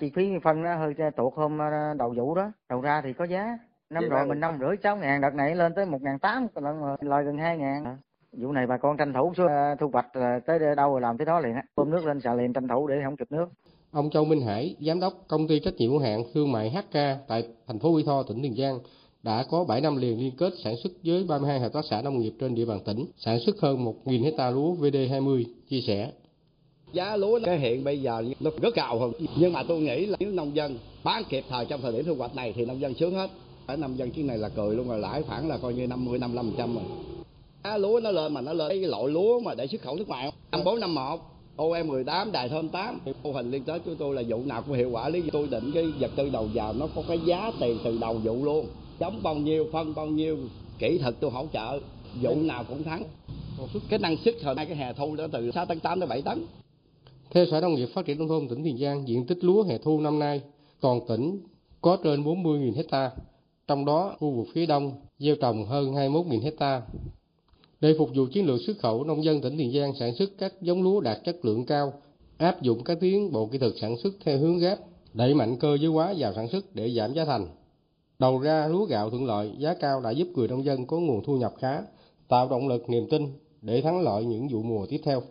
Chi phí phân nó hơi tụt hôm đầu vụ đó, đầu ra thì có giá. Năm Vậy rồi mình năm rưỡi sáu ngàn, đợt này lên tới một ngàn tám, lời gần hai ngàn vụ này bà con tranh thủ số thu hoạch tới đâu rồi làm tới đó liền á bơm nước lên xà liền tranh thủ để không chụp nước ông Châu Minh Hải giám đốc công ty trách nhiệm hữu hạn thương mại HK tại thành phố Mỹ Tho tỉnh Tiền Giang đã có 7 năm liền liên kết sản xuất với 32 hợp tác xã nông nghiệp trên địa bàn tỉnh, sản xuất hơn 1.000 hecta lúa VD20, chia sẻ. Giá lúa cái hiện bây giờ nó rất cao hơn, nhưng mà tôi nghĩ là nếu nông dân bán kịp thời trong thời điểm thu hoạch này thì nông dân sướng hết. Ở nông dân chuyến này là cười luôn rồi, lãi khoảng là coi như 50 55% rồi giá lúa nó lên mà nó lên cái loại lúa mà để xuất khẩu nước ngoài năm bốn năm một OM 18 đài thơm 8 mô hình liên kết của tôi là vụ nào cũng hiệu quả. Lý tôi định cái vật tư đầu vào nó có cái giá tiền từ đầu vụ luôn. Giống bao nhiêu phân bao nhiêu kỹ thuật tôi hỗ trợ. Vụ nào cũng thắng. Cái năng suất hồi nay cái hè thu đó từ 6 tấn 8 đến 7 tấn. Theo Sở Nông nghiệp Phát triển Nông thôn tỉnh Tiền Giang, diện tích lúa hè thu năm nay toàn tỉnh có trên 40.000 hecta, trong đó khu vực phía đông gieo trồng hơn 21.000 hecta, để phục vụ chiến lược xuất khẩu, nông dân tỉnh Tiền Giang sản xuất các giống lúa đạt chất lượng cao, áp dụng các tiến bộ kỹ thuật sản xuất theo hướng ghép, đẩy mạnh cơ giới hóa vào sản xuất để giảm giá thành. Đầu ra lúa gạo thuận lợi, giá cao đã giúp người nông dân có nguồn thu nhập khá, tạo động lực niềm tin để thắng lợi những vụ mùa tiếp theo.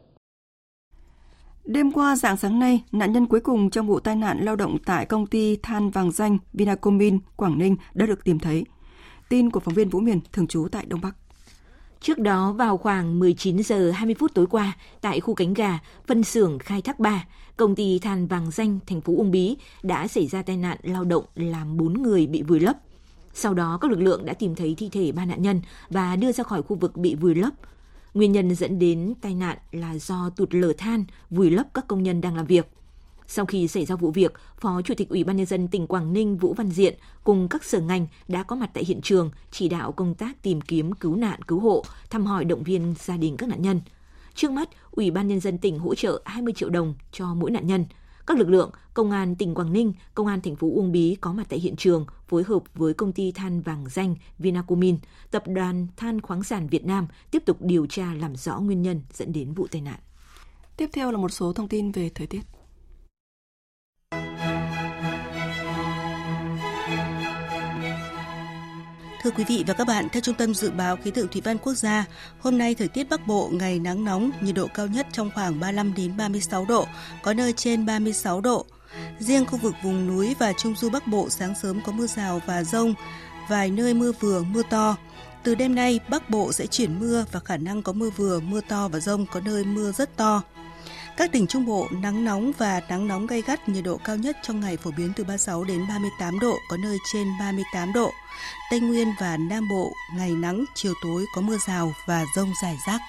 Đêm qua dạng sáng nay, nạn nhân cuối cùng trong vụ tai nạn lao động tại công ty than vàng danh Vinacomin Quảng Ninh đã được tìm thấy. Tin của phóng viên Vũ Miền thường trú tại Đông Bắc. Trước đó vào khoảng 19 giờ 20 phút tối qua, tại khu cánh gà, phân xưởng khai thác 3, công ty than vàng danh thành phố Uông Bí đã xảy ra tai nạn lao động làm 4 người bị vùi lấp. Sau đó, các lực lượng đã tìm thấy thi thể ba nạn nhân và đưa ra khỏi khu vực bị vùi lấp. Nguyên nhân dẫn đến tai nạn là do tụt lở than vùi lấp các công nhân đang làm việc. Sau khi xảy ra vụ việc, Phó Chủ tịch Ủy ban Nhân dân tỉnh Quảng Ninh Vũ Văn Diện cùng các sở ngành đã có mặt tại hiện trường, chỉ đạo công tác tìm kiếm cứu nạn cứu hộ, thăm hỏi động viên gia đình các nạn nhân. Trước mắt, Ủy ban Nhân dân tỉnh hỗ trợ 20 triệu đồng cho mỗi nạn nhân. Các lực lượng, Công an tỉnh Quảng Ninh, Công an thành phố Uông Bí có mặt tại hiện trường, phối hợp với công ty than vàng danh Vinacomin, Tập đoàn Than khoáng sản Việt Nam tiếp tục điều tra làm rõ nguyên nhân dẫn đến vụ tai nạn. Tiếp theo là một số thông tin về thời tiết. Thưa quý vị và các bạn, theo Trung tâm Dự báo Khí tượng Thủy văn Quốc gia, hôm nay thời tiết Bắc Bộ ngày nắng nóng, nhiệt độ cao nhất trong khoảng 35 đến 36 độ, có nơi trên 36 độ. Riêng khu vực vùng núi và Trung Du Bắc Bộ sáng sớm có mưa rào và rông, vài nơi mưa vừa, mưa to. Từ đêm nay, Bắc Bộ sẽ chuyển mưa và khả năng có mưa vừa, mưa to và rông có nơi mưa rất to. Các tỉnh Trung Bộ nắng nóng và nắng nóng gay gắt, nhiệt độ cao nhất trong ngày phổ biến từ 36 đến 38 độ, có nơi trên 38 độ. Tây Nguyên và Nam Bộ ngày nắng, chiều tối có mưa rào và rông rải rác.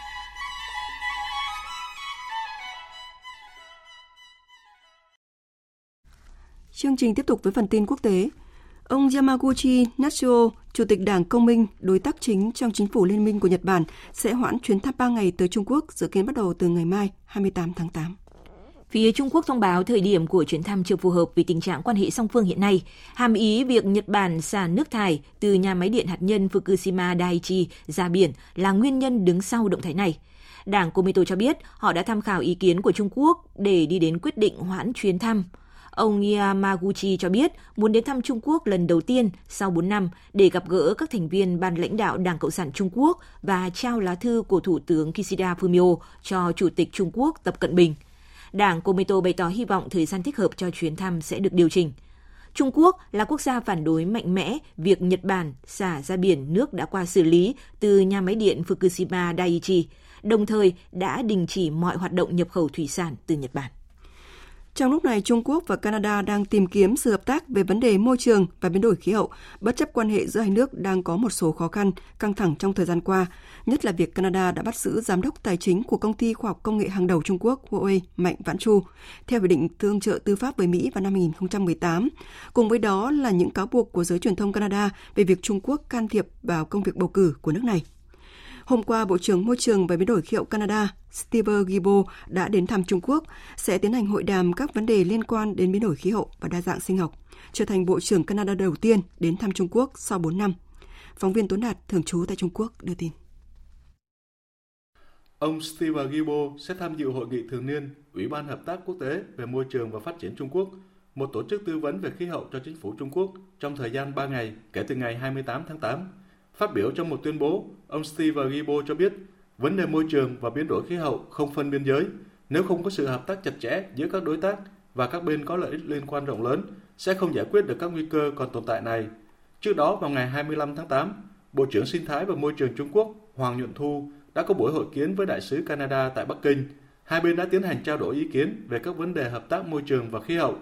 Chương trình tiếp tục với phần tin quốc tế. Ông Yamaguchi Natsuo, Chủ tịch Đảng Công minh, đối tác chính trong chính phủ liên minh của Nhật Bản, sẽ hoãn chuyến thăm 3 ngày tới Trung Quốc, dự kiến bắt đầu từ ngày mai 28 tháng 8. Phía Trung Quốc thông báo thời điểm của chuyến thăm chưa phù hợp vì tình trạng quan hệ song phương hiện nay, hàm ý việc Nhật Bản xả nước thải từ nhà máy điện hạt nhân Fukushima Daiichi ra biển là nguyên nhân đứng sau động thái này. Đảng Komito cho biết họ đã tham khảo ý kiến của Trung Quốc để đi đến quyết định hoãn chuyến thăm. Ông Yamaguchi cho biết muốn đến thăm Trung Quốc lần đầu tiên sau 4 năm để gặp gỡ các thành viên ban lãnh đạo Đảng Cộng sản Trung Quốc và trao lá thư của Thủ tướng Kishida Fumio cho Chủ tịch Trung Quốc Tập Cận Bình. Đảng Komito bày tỏ hy vọng thời gian thích hợp cho chuyến thăm sẽ được điều chỉnh. Trung Quốc là quốc gia phản đối mạnh mẽ việc Nhật Bản xả ra biển nước đã qua xử lý từ nhà máy điện Fukushima Daiichi, đồng thời đã đình chỉ mọi hoạt động nhập khẩu thủy sản từ Nhật Bản. Trong lúc này, Trung Quốc và Canada đang tìm kiếm sự hợp tác về vấn đề môi trường và biến đổi khí hậu, bất chấp quan hệ giữa hai nước đang có một số khó khăn, căng thẳng trong thời gian qua, nhất là việc Canada đã bắt giữ giám đốc tài chính của công ty khoa học công nghệ hàng đầu Trung Quốc Huawei Mạnh Vãn Chu, theo hiệp định tương trợ tư pháp với Mỹ vào năm 2018. Cùng với đó là những cáo buộc của giới truyền thông Canada về việc Trung Quốc can thiệp vào công việc bầu cử của nước này. Hôm qua, Bộ trưởng Môi trường và Biến đổi khí hậu Canada Steve Gibo, đã đến thăm Trung Quốc, sẽ tiến hành hội đàm các vấn đề liên quan đến biến đổi khí hậu và đa dạng sinh học, trở thành Bộ trưởng Canada đầu tiên đến thăm Trung Quốc sau 4 năm. Phóng viên Tuấn Đạt, thường trú tại Trung Quốc, đưa tin. Ông Steve Gibo sẽ tham dự hội nghị thường niên Ủy ban Hợp tác Quốc tế về Môi trường và Phát triển Trung Quốc, một tổ chức tư vấn về khí hậu cho chính phủ Trung Quốc trong thời gian 3 ngày kể từ ngày 28 tháng 8 Phát biểu trong một tuyên bố, ông Steve Gibo cho biết vấn đề môi trường và biến đổi khí hậu không phân biên giới. Nếu không có sự hợp tác chặt chẽ giữa các đối tác và các bên có lợi ích liên quan rộng lớn, sẽ không giải quyết được các nguy cơ còn tồn tại này. Trước đó, vào ngày 25 tháng 8, Bộ trưởng Sinh thái và Môi trường Trung Quốc Hoàng Nhuận Thu đã có buổi hội kiến với đại sứ Canada tại Bắc Kinh. Hai bên đã tiến hành trao đổi ý kiến về các vấn đề hợp tác môi trường và khí hậu,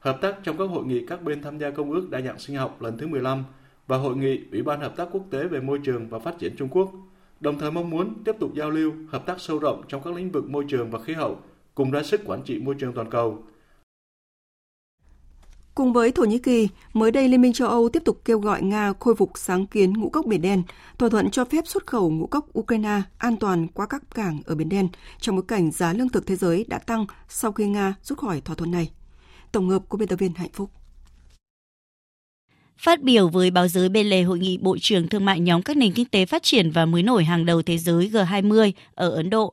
hợp tác trong các hội nghị các bên tham gia Công ước Đa dạng sinh học lần thứ 15 và hội nghị Ủy ban Hợp tác Quốc tế về Môi trường và Phát triển Trung Quốc, đồng thời mong muốn tiếp tục giao lưu, hợp tác sâu rộng trong các lĩnh vực môi trường và khí hậu, cùng ra sức quản trị môi trường toàn cầu. Cùng với Thổ Nhĩ Kỳ, mới đây Liên minh châu Âu tiếp tục kêu gọi Nga khôi phục sáng kiến ngũ cốc Biển Đen, thỏa thuận cho phép xuất khẩu ngũ cốc Ukraine an toàn qua các cảng ở Biển Đen trong bối cảnh giá lương thực thế giới đã tăng sau khi Nga rút khỏi thỏa thuận này. Tổng hợp của biên tập viên Hạnh Phúc. Phát biểu với báo giới bên lề hội nghị Bộ trưởng Thương mại nhóm các nền kinh tế phát triển và mới nổi hàng đầu thế giới G20 ở Ấn Độ,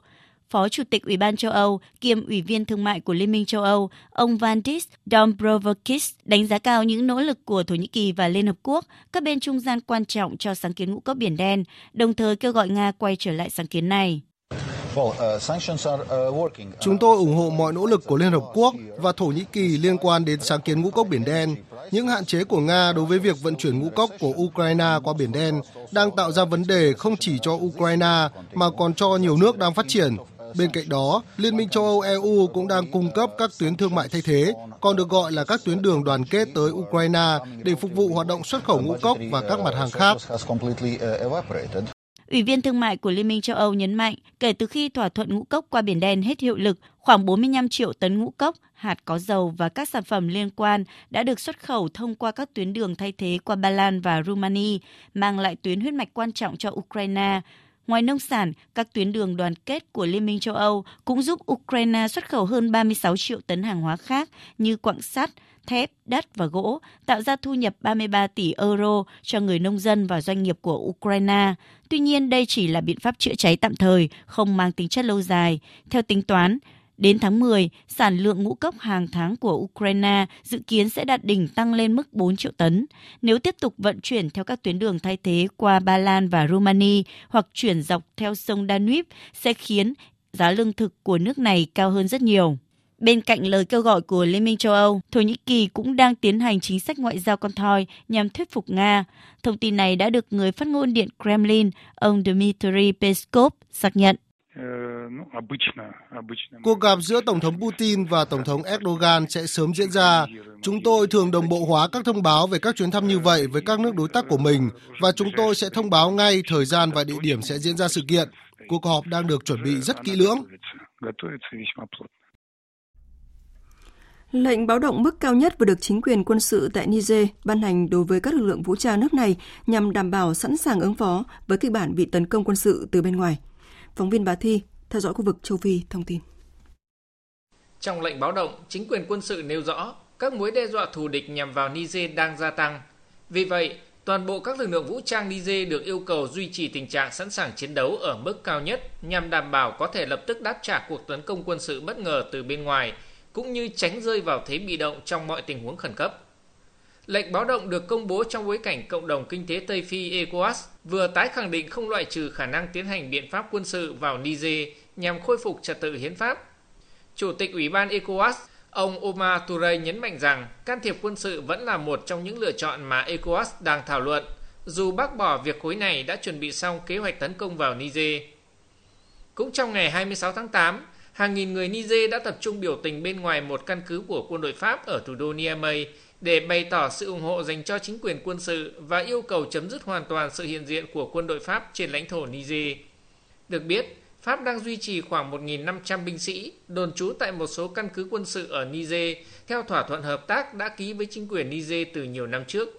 Phó Chủ tịch Ủy ban châu Âu kiêm Ủy viên Thương mại của Liên minh châu Âu, ông Vandis Dombrovskis đánh giá cao những nỗ lực của Thổ Nhĩ Kỳ và Liên Hợp Quốc, các bên trung gian quan trọng cho sáng kiến ngũ cốc Biển Đen, đồng thời kêu gọi Nga quay trở lại sáng kiến này. Chúng tôi ủng hộ mọi nỗ lực của Liên Hợp Quốc và Thổ Nhĩ Kỳ liên quan đến sáng kiến ngũ cốc Biển Đen. Những hạn chế của Nga đối với việc vận chuyển ngũ cốc của Ukraine qua Biển Đen đang tạo ra vấn đề không chỉ cho Ukraine mà còn cho nhiều nước đang phát triển. Bên cạnh đó, Liên minh châu Âu EU cũng đang cung cấp các tuyến thương mại thay thế, còn được gọi là các tuyến đường đoàn kết tới Ukraine để phục vụ hoạt động xuất khẩu ngũ cốc và các mặt hàng khác. Ủy viên thương mại của Liên minh châu Âu nhấn mạnh, kể từ khi thỏa thuận ngũ cốc qua Biển Đen hết hiệu lực, khoảng 45 triệu tấn ngũ cốc, hạt có dầu và các sản phẩm liên quan đã được xuất khẩu thông qua các tuyến đường thay thế qua Ba Lan và Rumani, mang lại tuyến huyết mạch quan trọng cho Ukraine. Ngoài nông sản, các tuyến đường đoàn kết của Liên minh châu Âu cũng giúp Ukraine xuất khẩu hơn 36 triệu tấn hàng hóa khác như quặng sắt, thép, đất và gỗ, tạo ra thu nhập 33 tỷ euro cho người nông dân và doanh nghiệp của Ukraine. Tuy nhiên, đây chỉ là biện pháp chữa cháy tạm thời, không mang tính chất lâu dài. Theo tính toán, Đến tháng 10, sản lượng ngũ cốc hàng tháng của Ukraine dự kiến sẽ đạt đỉnh tăng lên mức 4 triệu tấn. Nếu tiếp tục vận chuyển theo các tuyến đường thay thế qua Ba Lan và Romania hoặc chuyển dọc theo sông Danube sẽ khiến giá lương thực của nước này cao hơn rất nhiều. Bên cạnh lời kêu gọi của Liên minh châu Âu, Thổ Nhĩ Kỳ cũng đang tiến hành chính sách ngoại giao con thoi nhằm thuyết phục Nga. Thông tin này đã được người phát ngôn Điện Kremlin, ông Dmitry Peskov, xác nhận. Ờ, Cuộc gặp giữa Tổng thống Putin và Tổng thống Erdogan sẽ sớm diễn ra. Chúng tôi thường đồng bộ hóa các thông báo về các chuyến thăm như vậy với các nước đối tác của mình và chúng tôi sẽ thông báo ngay thời gian và địa điểm sẽ diễn ra sự kiện. Cuộc họp đang được chuẩn bị rất kỹ lưỡng. Lệnh báo động mức cao nhất vừa được chính quyền quân sự tại Niger ban hành đối với các lực lượng vũ trang nước này nhằm đảm bảo sẵn sàng ứng phó với kịch bản bị tấn công quân sự từ bên ngoài. Phóng viên Bá Thi, theo dõi khu vực châu Phi, thông tin. Trong lệnh báo động, chính quyền quân sự nêu rõ các mối đe dọa thù địch nhằm vào Niger đang gia tăng. Vì vậy, toàn bộ các lực lượng vũ trang Niger được yêu cầu duy trì tình trạng sẵn sàng chiến đấu ở mức cao nhất nhằm đảm bảo có thể lập tức đáp trả cuộc tấn công quân sự bất ngờ từ bên ngoài – cũng như tránh rơi vào thế bị động trong mọi tình huống khẩn cấp. Lệnh báo động được công bố trong bối cảnh cộng đồng kinh tế Tây Phi ECOWAS vừa tái khẳng định không loại trừ khả năng tiến hành biện pháp quân sự vào Niger nhằm khôi phục trật tự hiến pháp. Chủ tịch Ủy ban ECOWAS, ông Omar Touré nhấn mạnh rằng can thiệp quân sự vẫn là một trong những lựa chọn mà ECOWAS đang thảo luận, dù bác bỏ việc khối này đã chuẩn bị xong kế hoạch tấn công vào Niger. Cũng trong ngày 26 tháng 8, hàng nghìn người Niger đã tập trung biểu tình bên ngoài một căn cứ của quân đội Pháp ở thủ đô Niamey để bày tỏ sự ủng hộ dành cho chính quyền quân sự và yêu cầu chấm dứt hoàn toàn sự hiện diện của quân đội Pháp trên lãnh thổ Niger. Được biết, Pháp đang duy trì khoảng 1.500 binh sĩ đồn trú tại một số căn cứ quân sự ở Niger theo thỏa thuận hợp tác đã ký với chính quyền Niger từ nhiều năm trước.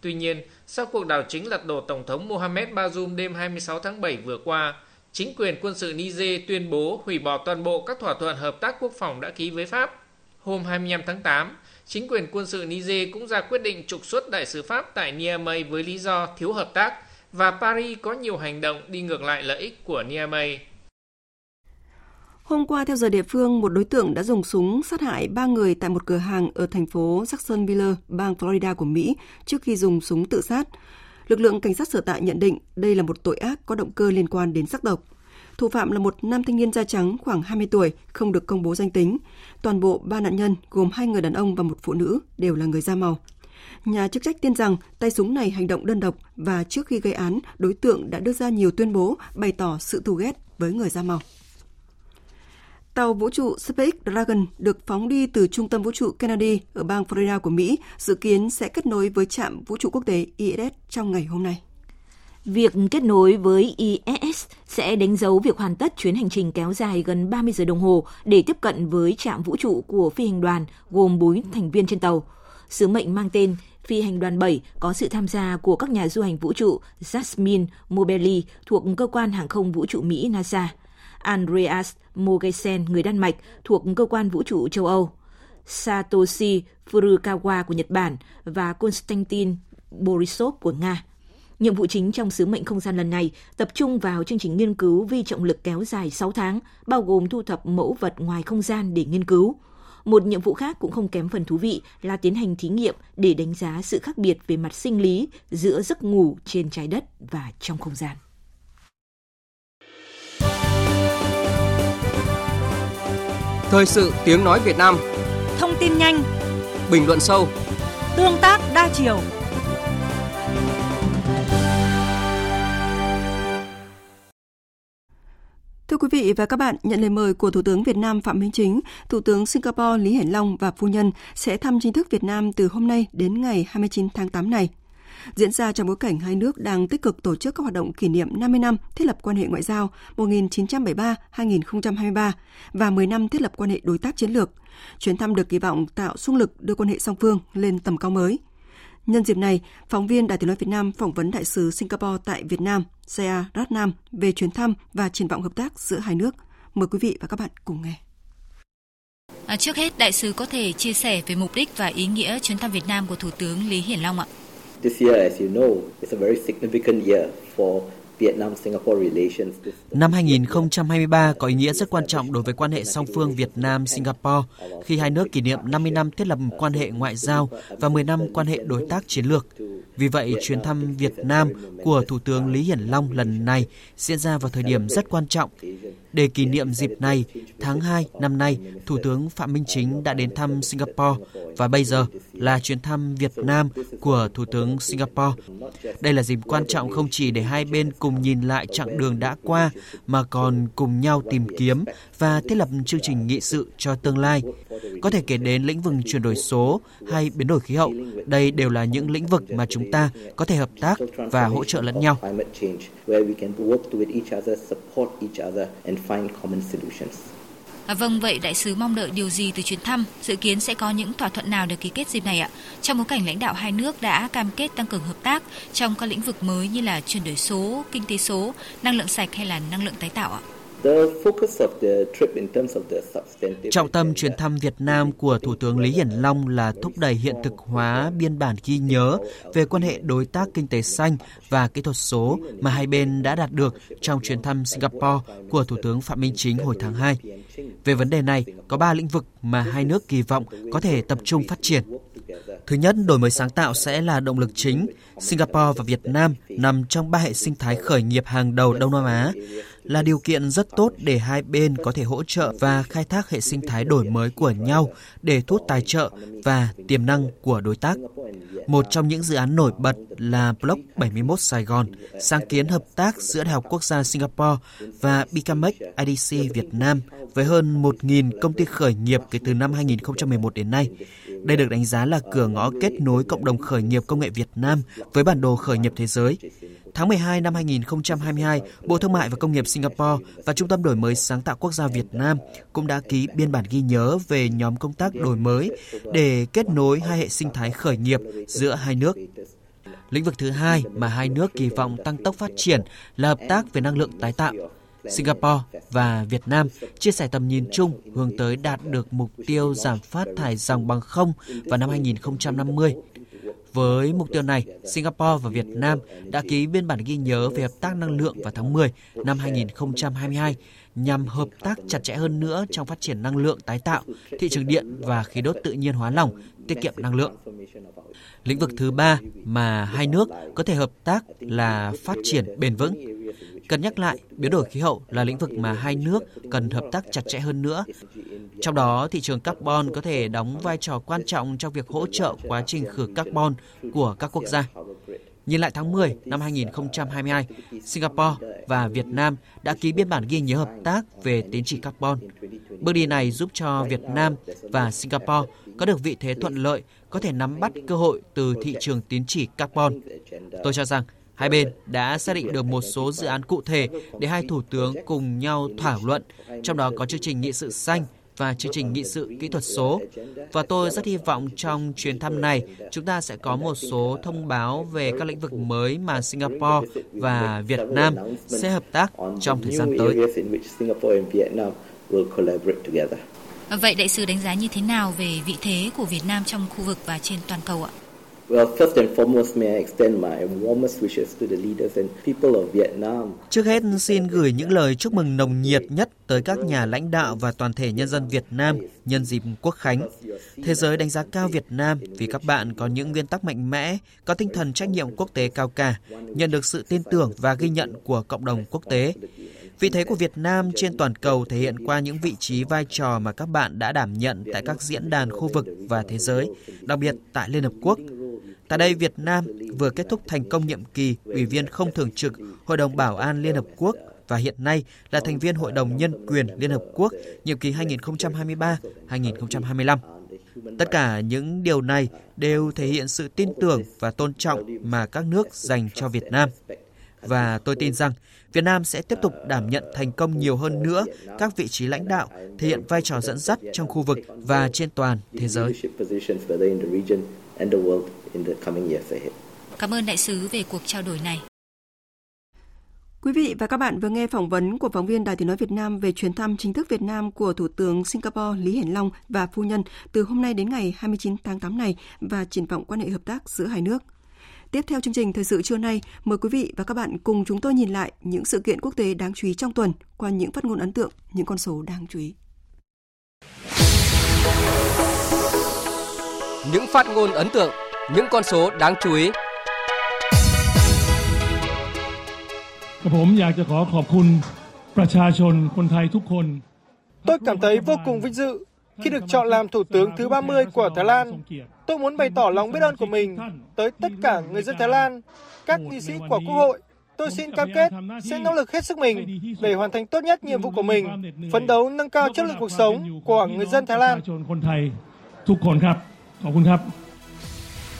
Tuy nhiên, sau cuộc đảo chính lật đổ Tổng thống Mohamed Bazoum đêm 26 tháng 7 vừa qua, chính quyền quân sự Niger tuyên bố hủy bỏ toàn bộ các thỏa thuận hợp tác quốc phòng đã ký với Pháp. Hôm 25 tháng 8, chính quyền quân sự Niger cũng ra quyết định trục xuất đại sứ Pháp tại Niamey với lý do thiếu hợp tác và Paris có nhiều hành động đi ngược lại lợi ích của Niamey. Hôm qua, theo giờ địa phương, một đối tượng đã dùng súng sát hại ba người tại một cửa hàng ở thành phố Jacksonville, bang Florida của Mỹ trước khi dùng súng tự sát. Lực lượng cảnh sát sở tại nhận định đây là một tội ác có động cơ liên quan đến sắc tộc. Thủ phạm là một nam thanh niên da trắng khoảng 20 tuổi, không được công bố danh tính. Toàn bộ ba nạn nhân gồm hai người đàn ông và một phụ nữ đều là người da màu. Nhà chức trách tin rằng tay súng này hành động đơn độc và trước khi gây án, đối tượng đã đưa ra nhiều tuyên bố bày tỏ sự thù ghét với người da màu. Tàu vũ trụ SpaceX Dragon được phóng đi từ trung tâm vũ trụ Kennedy ở bang Florida của Mỹ, dự kiến sẽ kết nối với trạm vũ trụ quốc tế ISS trong ngày hôm nay. Việc kết nối với ISS sẽ đánh dấu việc hoàn tất chuyến hành trình kéo dài gần 30 giờ đồng hồ để tiếp cận với trạm vũ trụ của phi hành đoàn gồm 4 thành viên trên tàu. Sứ mệnh mang tên Phi hành đoàn 7 có sự tham gia của các nhà du hành vũ trụ Jasmine Mobelli thuộc cơ quan hàng không vũ trụ Mỹ NASA, Andreas Mogensen, người Đan Mạch, thuộc cơ quan vũ trụ châu Âu, Satoshi Furukawa của Nhật Bản và Konstantin Borisov của Nga. Nhiệm vụ chính trong sứ mệnh không gian lần này tập trung vào chương trình nghiên cứu vi trọng lực kéo dài 6 tháng, bao gồm thu thập mẫu vật ngoài không gian để nghiên cứu. Một nhiệm vụ khác cũng không kém phần thú vị là tiến hành thí nghiệm để đánh giá sự khác biệt về mặt sinh lý giữa giấc ngủ trên trái đất và trong không gian. Thời sự tiếng nói Việt Nam Thông tin nhanh Bình luận sâu Tương tác đa chiều Thưa quý vị và các bạn, nhận lời mời của Thủ tướng Việt Nam Phạm Minh Chính, Thủ tướng Singapore Lý Hiển Long và phu nhân sẽ thăm chính thức Việt Nam từ hôm nay đến ngày 29 tháng 8 này diễn ra trong bối cảnh hai nước đang tích cực tổ chức các hoạt động kỷ niệm 50 năm thiết lập quan hệ ngoại giao 1973-2023 và 10 năm thiết lập quan hệ đối tác chiến lược. Chuyến thăm được kỳ vọng tạo xung lực đưa quan hệ song phương lên tầm cao mới. Nhân dịp này, phóng viên Đài Tiếng nói Việt Nam phỏng vấn đại sứ Singapore tại Việt Nam, Sea Ratnam về chuyến thăm và triển vọng hợp tác giữa hai nước. Mời quý vị và các bạn cùng nghe. À, trước hết, đại sứ có thể chia sẻ về mục đích và ý nghĩa chuyến thăm Việt Nam của Thủ tướng Lý Hiển Long ạ. This year, as you know, is a very significant year for Năm 2023 có ý nghĩa rất quan trọng đối với quan hệ song phương Việt Nam-Singapore khi hai nước kỷ niệm 50 năm thiết lập quan hệ ngoại giao và 10 năm quan hệ đối tác chiến lược. Vì vậy, chuyến thăm Việt Nam của Thủ tướng Lý Hiển Long lần này diễn ra vào thời điểm rất quan trọng. Để kỷ niệm dịp này, tháng 2 năm nay, Thủ tướng Phạm Minh Chính đã đến thăm Singapore và bây giờ là chuyến thăm Việt Nam của Thủ tướng Singapore. Đây là dịp quan trọng không chỉ để hai bên cùng nhìn lại chặng đường đã qua mà còn cùng nhau tìm kiếm và thiết lập chương trình nghị sự cho tương lai. Có thể kể đến lĩnh vực chuyển đổi số hay biến đổi khí hậu. Đây đều là những lĩnh vực mà chúng ta có thể hợp tác và hỗ trợ lẫn nhau. À, vâng, vậy đại sứ mong đợi điều gì từ chuyến thăm? Dự kiến sẽ có những thỏa thuận nào được ký kết dịp này ạ? Trong bối cảnh lãnh đạo hai nước đã cam kết tăng cường hợp tác trong các lĩnh vực mới như là chuyển đổi số, kinh tế số, năng lượng sạch hay là năng lượng tái tạo ạ? Trọng tâm chuyến thăm Việt Nam của Thủ tướng Lý Hiển Long là thúc đẩy hiện thực hóa biên bản ghi nhớ về quan hệ đối tác kinh tế xanh và kỹ thuật số mà hai bên đã đạt được trong chuyến thăm Singapore của Thủ tướng Phạm Minh Chính hồi tháng 2. Về vấn đề này, có 3 lĩnh vực mà hai nước kỳ vọng có thể tập trung phát triển. Thứ nhất, đổi mới sáng tạo sẽ là động lực chính. Singapore và Việt Nam nằm trong ba hệ sinh thái khởi nghiệp hàng đầu Đông Nam Á, là điều kiện rất tốt để hai bên có thể hỗ trợ và khai thác hệ sinh thái đổi mới của nhau để thu hút tài trợ và tiềm năng của đối tác. Một trong những dự án nổi bật là Block 71 Sài Gòn, sáng kiến hợp tác giữa Đại học Quốc gia Singapore và Bicamex IDC Việt Nam với hơn 1.000 công ty khởi nghiệp kể từ năm 2011 đến nay. Đây được đánh giá là cửa ngõ kết nối cộng đồng khởi nghiệp công nghệ Việt Nam với bản đồ khởi nghiệp thế giới. Tháng 12 năm 2022, Bộ Thương mại và Công nghiệp Singapore và Trung tâm Đổi mới Sáng tạo Quốc gia Việt Nam cũng đã ký biên bản ghi nhớ về nhóm công tác đổi mới để kết nối hai hệ sinh thái khởi nghiệp giữa hai nước. Lĩnh vực thứ hai mà hai nước kỳ vọng tăng tốc phát triển là hợp tác về năng lượng tái tạo. Singapore và Việt Nam chia sẻ tầm nhìn chung hướng tới đạt được mục tiêu giảm phát thải dòng bằng không vào năm 2050 với mục tiêu này, Singapore và Việt Nam đã ký biên bản ghi nhớ về hợp tác năng lượng vào tháng 10 năm 2022 nhằm hợp tác chặt chẽ hơn nữa trong phát triển năng lượng tái tạo, thị trường điện và khí đốt tự nhiên hóa lỏng, tiết kiệm năng lượng. Lĩnh vực thứ ba mà hai nước có thể hợp tác là phát triển bền vững. Cần nhắc lại, biến đổi khí hậu là lĩnh vực mà hai nước cần hợp tác chặt chẽ hơn nữa. Trong đó, thị trường carbon có thể đóng vai trò quan trọng trong việc hỗ trợ quá trình khử carbon của các quốc gia. Nhìn lại tháng 10 năm 2022, Singapore và Việt Nam đã ký biên bản ghi nhớ hợp tác về tín chỉ carbon. Bước đi này giúp cho Việt Nam và Singapore có được vị thế thuận lợi, có thể nắm bắt cơ hội từ thị trường tín chỉ carbon. Tôi cho rằng Hai bên đã xác định được một số dự án cụ thể để hai thủ tướng cùng nhau thảo luận, trong đó có chương trình nghị sự xanh và chương trình nghị sự kỹ thuật số. Và tôi rất hy vọng trong chuyến thăm này, chúng ta sẽ có một số thông báo về các lĩnh vực mới mà Singapore và Việt Nam sẽ hợp tác trong thời gian tới. Vậy đại sứ đánh giá như thế nào về vị thế của Việt Nam trong khu vực và trên toàn cầu ạ? Trước hết xin gửi những lời chúc mừng nồng nhiệt nhất tới các nhà lãnh đạo và toàn thể nhân dân Việt Nam nhân dịp Quốc khánh. Thế giới đánh giá cao Việt Nam vì các bạn có những nguyên tắc mạnh mẽ, có tinh thần trách nhiệm quốc tế cao cả, nhận được sự tin tưởng và ghi nhận của cộng đồng quốc tế. Vị thế của Việt Nam trên toàn cầu thể hiện qua những vị trí vai trò mà các bạn đã đảm nhận tại các diễn đàn khu vực và thế giới, đặc biệt tại Liên Hợp Quốc. Tại đây, Việt Nam vừa kết thúc thành công nhiệm kỳ Ủy viên không thường trực Hội đồng Bảo an Liên Hợp Quốc và hiện nay là thành viên Hội đồng Nhân quyền Liên Hợp Quốc nhiệm kỳ 2023-2025. Tất cả những điều này đều thể hiện sự tin tưởng và tôn trọng mà các nước dành cho Việt Nam. Và tôi tin rằng Việt Nam sẽ tiếp tục đảm nhận thành công nhiều hơn nữa các vị trí lãnh đạo, thể hiện vai trò dẫn dắt trong khu vực và trên toàn thế giới. Cảm ơn đại sứ về cuộc trao đổi này. Quý vị và các bạn vừa nghe phỏng vấn của phóng viên Đài Tiếng Nói Việt Nam về chuyến thăm chính thức Việt Nam của Thủ tướng Singapore Lý Hiển Long và phu nhân từ hôm nay đến ngày 29 tháng 8 này và triển vọng quan hệ hợp tác giữa hai nước. Tiếp theo chương trình Thời sự trưa nay, mời quý vị và các bạn cùng chúng tôi nhìn lại những sự kiện quốc tế đáng chú ý trong tuần qua những phát ngôn ấn tượng, những con số đáng chú ý. Những phát ngôn ấn tượng, những con số đáng chú ý. ผมอยากจะขอขอบคุณประชาชนคนไทยทุกคน Tôi cảm thấy vô cùng vinh dự khi được chọn làm Thủ tướng thứ 30 của Thái Lan. Tôi muốn bày tỏ lòng biết ơn của mình tới tất cả người dân Thái Lan, các nghị sĩ của Quốc hội Tôi xin cam kết sẽ nỗ lực hết sức mình để hoàn thành tốt nhất nhiệm vụ của mình, phấn đấu nâng cao chất lượng cuộc sống của người dân Thái Lan.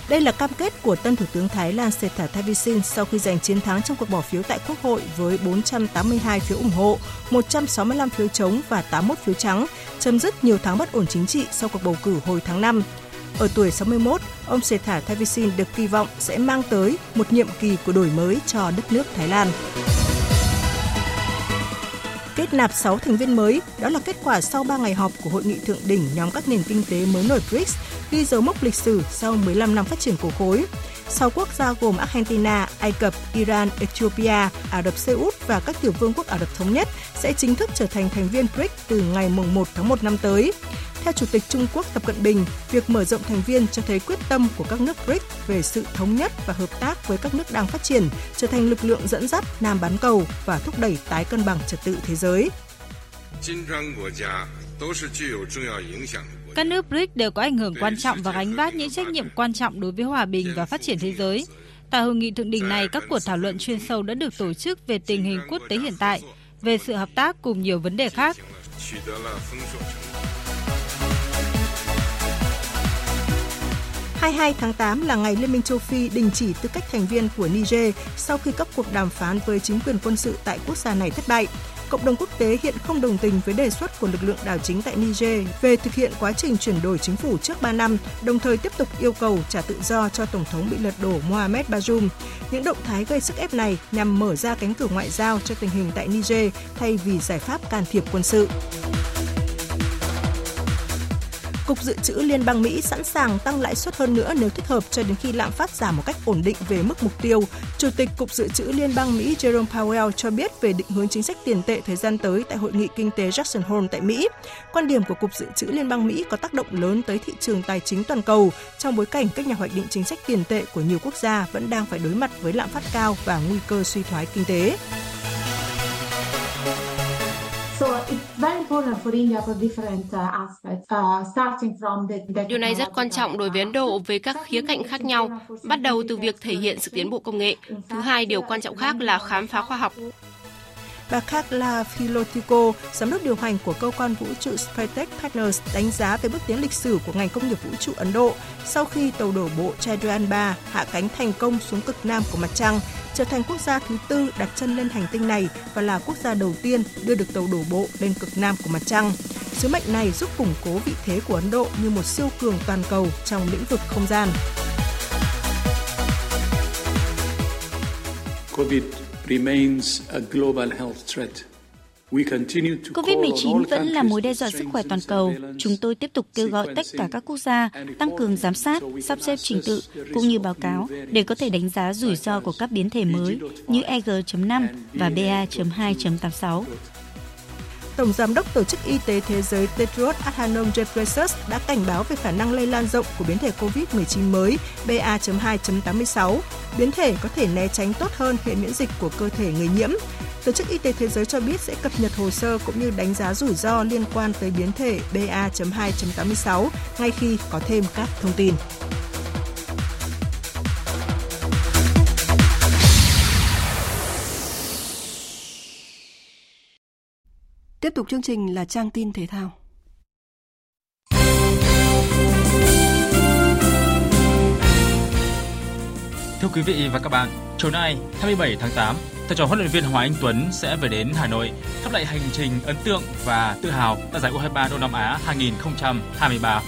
Đây là cam kết của tân Thủ tướng Thái Lan Sethar Thavisin sau khi giành chiến thắng trong cuộc bỏ phiếu tại Quốc hội với 482 phiếu ủng hộ, 165 phiếu chống và 81 phiếu trắng, chấm dứt nhiều tháng bất ổn chính trị sau cuộc bầu cử hồi tháng 5. Ở tuổi 61, ông Sethar Thavisin được kỳ vọng sẽ mang tới một nhiệm kỳ của đổi mới cho đất nước Thái Lan kết nạp 6 thành viên mới. Đó là kết quả sau 3 ngày họp của hội nghị thượng đỉnh nhóm các nền kinh tế mới nổi BRICS, ghi dấu mốc lịch sử sau 15 năm phát triển của khối. 6 quốc gia gồm Argentina, Ai Cập, Iran, Ethiopia, Ả Rập Xê Út và các tiểu vương quốc Ả Rập Thống Nhất sẽ chính thức trở thành thành viên BRICS từ ngày 1 tháng 1 năm tới. Theo Chủ tịch Trung Quốc Tập Cận Bình, việc mở rộng thành viên cho thấy quyết tâm của các nước BRICS về sự thống nhất và hợp tác với các nước đang phát triển, trở thành lực lượng dẫn dắt Nam bán cầu và thúc đẩy tái cân bằng trật tự thế giới. Các nước BRICS đều có ảnh hưởng quan trọng và gánh vác những trách nhiệm quan trọng đối với hòa bình và phát triển thế giới. Tại hội nghị thượng đỉnh này, các cuộc thảo luận chuyên sâu đã được tổ chức về tình hình quốc tế hiện tại, về sự hợp tác cùng nhiều vấn đề khác. 22 tháng 8 là ngày Liên minh châu Phi đình chỉ tư cách thành viên của Niger sau khi các cuộc đàm phán với chính quyền quân sự tại quốc gia này thất bại. Cộng đồng quốc tế hiện không đồng tình với đề xuất của lực lượng đảo chính tại Niger về thực hiện quá trình chuyển đổi chính phủ trước 3 năm, đồng thời tiếp tục yêu cầu trả tự do cho Tổng thống bị lật đổ Mohamed Bazoum. Những động thái gây sức ép này nhằm mở ra cánh cửa ngoại giao cho tình hình tại Niger thay vì giải pháp can thiệp quân sự. Cục Dự trữ Liên bang Mỹ sẵn sàng tăng lãi suất hơn nữa nếu thích hợp cho đến khi lạm phát giảm một cách ổn định về mức mục tiêu. Chủ tịch Cục Dự trữ Liên bang Mỹ Jerome Powell cho biết về định hướng chính sách tiền tệ thời gian tới tại hội nghị kinh tế Jackson Hole tại Mỹ. Quan điểm của Cục Dự trữ Liên bang Mỹ có tác động lớn tới thị trường tài chính toàn cầu trong bối cảnh các nhà hoạch định chính sách tiền tệ của nhiều quốc gia vẫn đang phải đối mặt với lạm phát cao và nguy cơ suy thoái kinh tế. Điều này rất quan trọng đối với Ấn Độ với các khía cạnh khác nhau, bắt đầu từ việc thể hiện sự tiến bộ công nghệ. Thứ hai, điều quan trọng khác là khám phá khoa học. Bà Carla Filotico, giám đốc điều hành của cơ quan vũ trụ SpaceX Partners đánh giá về bước tiến lịch sử của ngành công nghiệp vũ trụ Ấn Độ sau khi tàu đổ bộ Chandrayaan 3 hạ cánh thành công xuống cực nam của mặt trăng, trở thành quốc gia thứ tư đặt chân lên hành tinh này và là quốc gia đầu tiên đưa được tàu đổ bộ lên cực nam của mặt trăng. Sứ mệnh này giúp củng cố vị thế của Ấn Độ như một siêu cường toàn cầu trong lĩnh vực không gian. COVID remains a global health threat. COVID-19 vẫn là mối đe dọa sức khỏe toàn cầu. Chúng tôi tiếp tục kêu gọi tất cả các quốc gia tăng cường giám sát, sắp xếp trình tự cũng như báo cáo để có thể đánh giá rủi ro của các biến thể mới như EG.5 và BA.2.86. Tổng Giám đốc Tổ chức Y tế Thế giới Tedros Adhanom Ghebreyesus đã cảnh báo về khả năng lây lan rộng của biến thể COVID-19 mới BA.2.86. Biến thể có thể né tránh tốt hơn hệ miễn dịch của cơ thể người nhiễm. Tổ chức Y tế Thế giới cho biết sẽ cập nhật hồ sơ cũng như đánh giá rủi ro liên quan tới biến thể BA.2.86 ngay khi có thêm các thông tin. Tiếp tục chương trình là trang tin thể thao. Thưa quý vị và các bạn, chiều nay 27 tháng 8, thầy trò huấn luyện viên Hoàng Anh Tuấn sẽ về đến Hà Nội thắp lại hành trình ấn tượng và tự hào tại giải U23 Đông Nam Á 2023.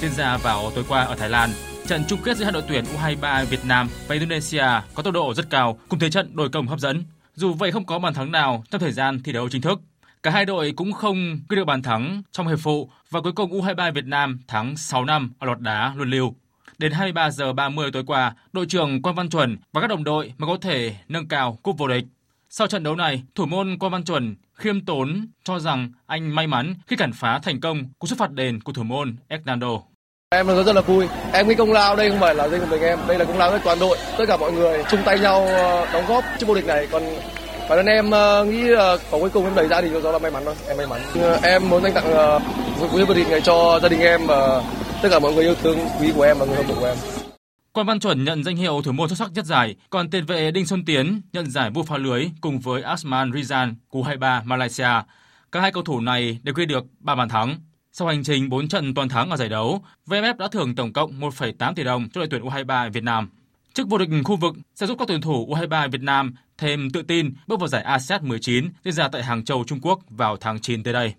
Diễn ra vào tối qua ở Thái Lan, trận chung kết giữa hai đội tuyển U23 Việt Nam và Indonesia có tốc độ rất cao, cùng thế trận đôi công hấp dẫn. Dù vậy không có bàn thắng nào trong thời gian thi đấu chính thức. Cả hai đội cũng không ghi được bàn thắng trong hiệp phụ và cuối cùng U23 Việt Nam thắng 6 năm ở loạt đá luân lưu. Đến 23 giờ 30 tối qua, đội trưởng Quang Văn Chuẩn và các đồng đội mới có thể nâng cao cúp vô địch. Sau trận đấu này, thủ môn Quang Văn Chuẩn khiêm tốn cho rằng anh may mắn khi cản phá thành công cú xuất phạt đền của thủ môn Hernando. Em rất là vui. Em nghĩ công lao đây không phải là riêng của mình em, đây là công lao của toàn đội, tất cả mọi người chung tay nhau ờ, đóng góp cho vô địch này. Còn bản thân em ờ, nghĩ là có cuối cùng em đẩy ra thì do là may mắn thôi em may mắn ờ, em muốn dành tặng quý vị này cho gia đình em và tất cả mọi người yêu thương quý của em và người hâm mộ của em Quan Văn Chuẩn nhận danh hiệu thủ môn xuất sắc nhất giải, còn tiền vệ Đinh Xuân Tiến nhận giải vua phá lưới cùng với Asman Rizan của 23 Malaysia. Cả hai cầu thủ này đều ghi được 3 bàn thắng. Sau hành trình 4 trận toàn thắng ở giải đấu, VFF đã thưởng tổng cộng 1,8 tỷ đồng cho đội tuyển U23 Việt Nam. Chức vô địch khu vực sẽ giúp các tuyển thủ U23 Việt Nam thêm tự tin bước vào giải ASEAN 19 diễn ra tại Hàng Châu, Trung Quốc vào tháng 9 tới đây.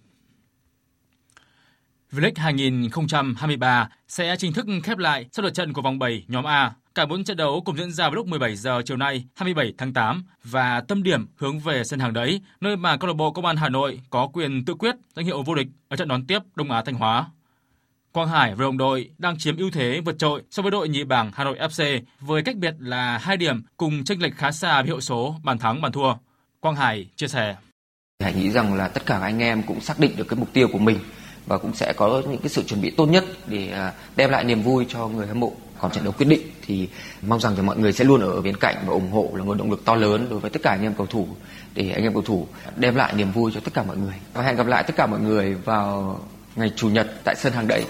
V-League 2023 sẽ chính thức khép lại sau lượt trận của vòng 7 nhóm A. Cả bốn trận đấu cùng diễn ra vào lúc 17 giờ chiều nay 27 tháng 8 và tâm điểm hướng về sân hàng đấy, nơi mà câu lạc bộ Công an Hà Nội có quyền tự quyết danh hiệu vô địch ở trận đón tiếp Đông Á Thanh Hóa. Quang Hải và đồng đội đang chiếm ưu thế vượt trội so với đội nhì bảng Hà Nội FC với cách biệt là 2 điểm cùng chênh lệch khá xa với hiệu số bàn thắng bàn thua. Quang Hải chia sẻ: Hải nghĩ rằng là tất cả anh em cũng xác định được cái mục tiêu của mình và cũng sẽ có những cái sự chuẩn bị tốt nhất để à, đem lại niềm vui cho người hâm mộ. Còn trận đấu quyết định thì mong rằng là mọi người sẽ luôn ở bên cạnh và ủng hộ là nguồn động lực to lớn đối với tất cả anh em cầu thủ để anh em cầu thủ đem lại niềm vui cho tất cả mọi người. Và hẹn gặp lại tất cả mọi người vào ngày chủ nhật tại sân hàng đẫy.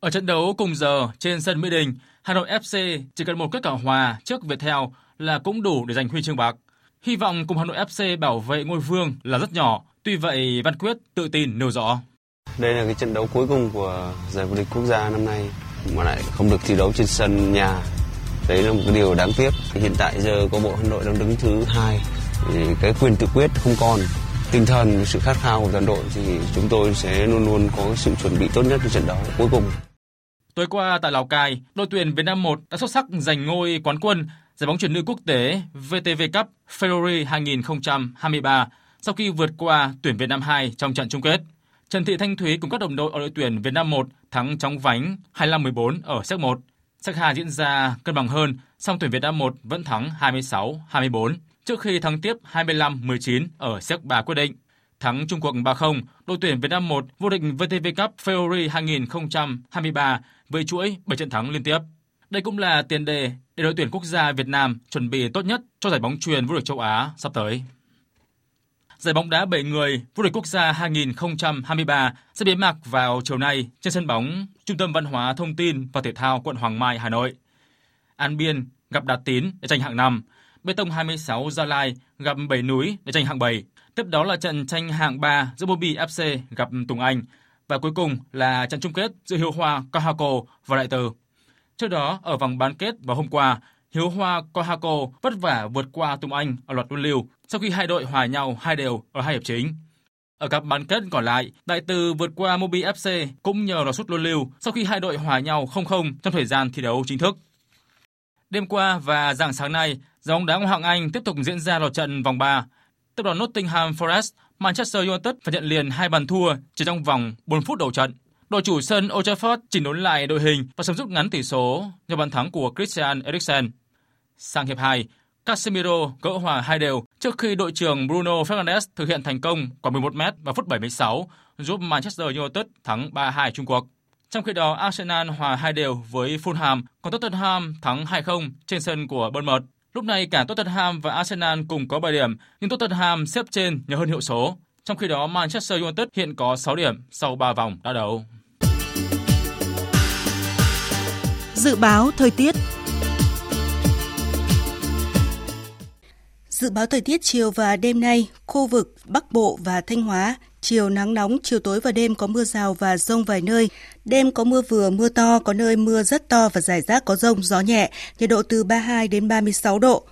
Ở trận đấu cùng giờ trên sân Mỹ Đình, Hà Nội FC chỉ cần một kết quả hòa trước Viettel là cũng đủ để giành huy chương bạc. Hy vọng cùng Hà Nội FC bảo vệ ngôi vương là rất nhỏ, tuy vậy Văn Quyết tự tin nêu rõ. Đây là cái trận đấu cuối cùng của giải vô địch quốc gia năm nay mà lại không được thi đấu trên sân nhà. Đấy là một cái điều đáng tiếc. Hiện tại giờ có bộ Hà Nội đang đứng thứ hai, thì cái quyền tự quyết không còn tinh thần sự khát khao của toàn đội thì chúng tôi sẽ luôn luôn có sự chuẩn bị tốt nhất cho trận đấu cuối cùng. Tối qua tại Lào Cai, đội tuyển Việt Nam 1 đã xuất sắc giành ngôi quán quân giải bóng chuyển nữ quốc tế VTV Cup February 2023 sau khi vượt qua tuyển Việt Nam 2 trong trận chung kết. Trần Thị Thanh Thúy cùng các đồng đội ở đội tuyển Việt Nam 1 thắng chóng vánh 25-14 ở set 1. Set 2 diễn ra cân bằng hơn, song tuyển Việt Nam 1 vẫn thắng 26-24 trước khi thắng tiếp 25-19 ở set 3 quyết định. Thắng Trung Quốc 3-0, đội tuyển Việt Nam 1 vô địch VTV Cup February 2023 với chuỗi 7 trận thắng liên tiếp. Đây cũng là tiền đề để đội tuyển quốc gia Việt Nam chuẩn bị tốt nhất cho giải bóng truyền vô địch châu Á sắp tới. Giải bóng đá 7 người vô địch quốc gia 2023 sẽ bế mạc vào chiều nay trên sân bóng Trung tâm Văn hóa Thông tin và Thể thao quận Hoàng Mai, Hà Nội. An Biên gặp Đạt Tín để tranh hạng 5, Bê tông 26 Gia Lai gặp Bảy Núi để tranh hạng 7. Tiếp đó là trận tranh hạng 3 giữa Bobby FC gặp Tùng Anh và cuối cùng là trận chung kết giữa Hiếu Hoa Kahako và Đại Từ. Trước đó, ở vòng bán kết vào hôm qua, Hiếu Hoa Kahako vất vả vượt qua Tùng Anh ở loạt luân lưu sau khi hai đội hòa nhau hai đều ở hai hiệp chính. Ở cặp bán kết còn lại, Đại Từ vượt qua Mobi FC cũng nhờ loạt sút luân lưu sau khi hai đội hòa nhau 0-0 trong thời gian thi đấu chính thức. Đêm qua và dạng sáng nay, giải bóng đá Ngoại hạng Anh tiếp tục diễn ra loạt trận vòng 3. Tập đoàn Nottingham Forest, Manchester United phải nhận liền hai bàn thua chỉ trong vòng 4 phút đầu trận. Đội chủ sân Old Trafford chỉnh đốn lại đội hình và sớm rút ngắn tỷ số nhờ bàn thắng của Christian Eriksen. Sang hiệp 2, Casemiro gỡ hòa hai đều trước khi đội trưởng Bruno Fernandes thực hiện thành công quả 11m vào phút 76 giúp Manchester United thắng 3-2 Trung Quốc. Trong khi đó, Arsenal hòa hai đều với Fulham, còn Tottenham thắng 2-0 trên sân của Bournemouth. Lúc này cả Tottenham và Arsenal cùng có 7 điểm, nhưng Tottenham xếp trên nhờ hơn hiệu số. Trong khi đó, Manchester United hiện có 6 điểm sau 3 vòng đã đấu. Dự báo thời tiết Dự báo thời tiết chiều và đêm nay, khu vực Bắc Bộ và Thanh Hóa, chiều nắng nóng, chiều tối và đêm có mưa rào và rông vài nơi. Đêm có mưa vừa, mưa to, có nơi mưa rất to và rải rác có rông, gió nhẹ, nhiệt độ từ 32 đến 36 độ.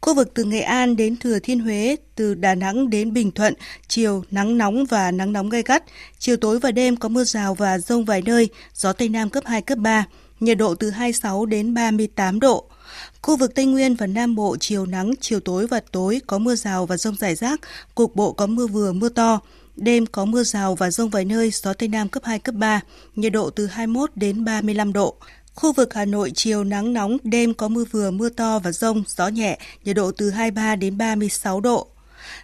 Khu vực từ Nghệ An đến Thừa Thiên Huế, từ Đà Nẵng đến Bình Thuận, chiều nắng nóng và nắng nóng gay gắt. Chiều tối và đêm có mưa rào và rông vài nơi, gió Tây Nam cấp 2, cấp 3, nhiệt độ từ 26 đến 38 độ. Khu vực Tây Nguyên và Nam Bộ chiều nắng, chiều tối và tối có mưa rào và rông rải rác, cục bộ có mưa vừa mưa to. Đêm có mưa rào và rông vài nơi, gió Tây Nam cấp 2, cấp 3, nhiệt độ từ 21 đến 35 độ. Khu vực Hà Nội chiều nắng nóng, đêm có mưa vừa mưa to và rông, gió nhẹ, nhiệt độ từ 23 đến 36 độ.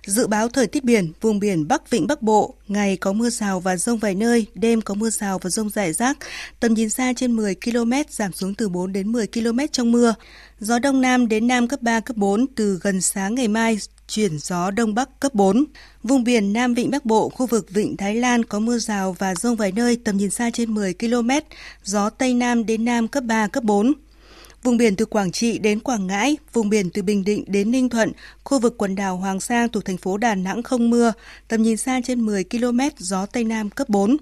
Dự báo thời tiết biển, vùng biển Bắc Vịnh Bắc Bộ, ngày có mưa rào và rông vài nơi, đêm có mưa rào và rông rải rác, tầm nhìn xa trên 10 km, giảm xuống từ 4 đến 10 km trong mưa. Gió Đông Nam đến Nam cấp 3, cấp 4, từ gần sáng ngày mai chuyển gió Đông Bắc cấp 4. Vùng biển Nam Vịnh Bắc Bộ, khu vực Vịnh Thái Lan có mưa rào và rông vài nơi, tầm nhìn xa trên 10 km, gió Tây Nam đến Nam cấp 3, cấp 4. Vùng biển từ Quảng Trị đến Quảng Ngãi, vùng biển từ Bình Định đến Ninh Thuận, khu vực quần đảo Hoàng Sa thuộc thành phố Đà Nẵng không mưa, tầm nhìn xa trên 10 km, gió Tây Nam cấp 4.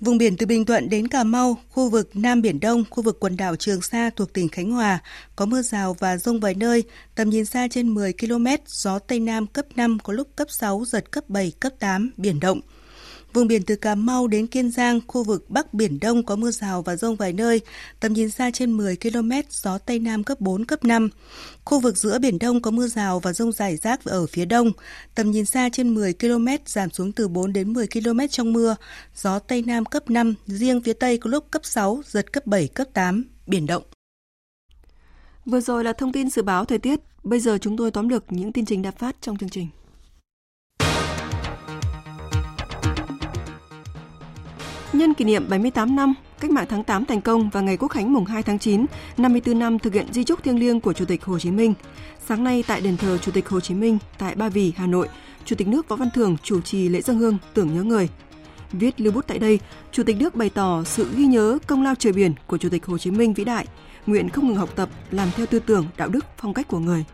Vùng biển từ Bình Thuận đến Cà Mau, khu vực Nam Biển Đông, khu vực quần đảo Trường Sa thuộc tỉnh Khánh Hòa, có mưa rào và rông vài nơi, tầm nhìn xa trên 10 km, gió Tây Nam cấp 5, có lúc cấp 6, giật cấp 7, cấp 8, biển động. Vùng biển từ Cà Mau đến Kiên Giang, khu vực Bắc Biển Đông có mưa rào và rông vài nơi, tầm nhìn xa trên 10 km, gió Tây Nam cấp 4, cấp 5. Khu vực giữa Biển Đông có mưa rào và rông rải rác ở phía đông, tầm nhìn xa trên 10 km, giảm xuống từ 4 đến 10 km trong mưa, gió Tây Nam cấp 5, riêng phía Tây có lúc cấp 6, giật cấp 7, cấp 8, biển động. Vừa rồi là thông tin dự báo thời tiết, bây giờ chúng tôi tóm lược những tin trình đã phát trong chương trình. Nhân kỷ niệm 78 năm Cách mạng tháng 8 thành công và ngày Quốc khánh mùng 2 tháng 9, 54 năm thực hiện di trúc thiêng liêng của Chủ tịch Hồ Chí Minh. Sáng nay tại đền thờ Chủ tịch Hồ Chí Minh tại Ba Vì, Hà Nội, Chủ tịch nước Võ Văn Thưởng chủ trì lễ dân hương tưởng nhớ người. Viết lưu bút tại đây, Chủ tịch nước bày tỏ sự ghi nhớ công lao trời biển của Chủ tịch Hồ Chí Minh vĩ đại, nguyện không ngừng học tập, làm theo tư tưởng, đạo đức, phong cách của người.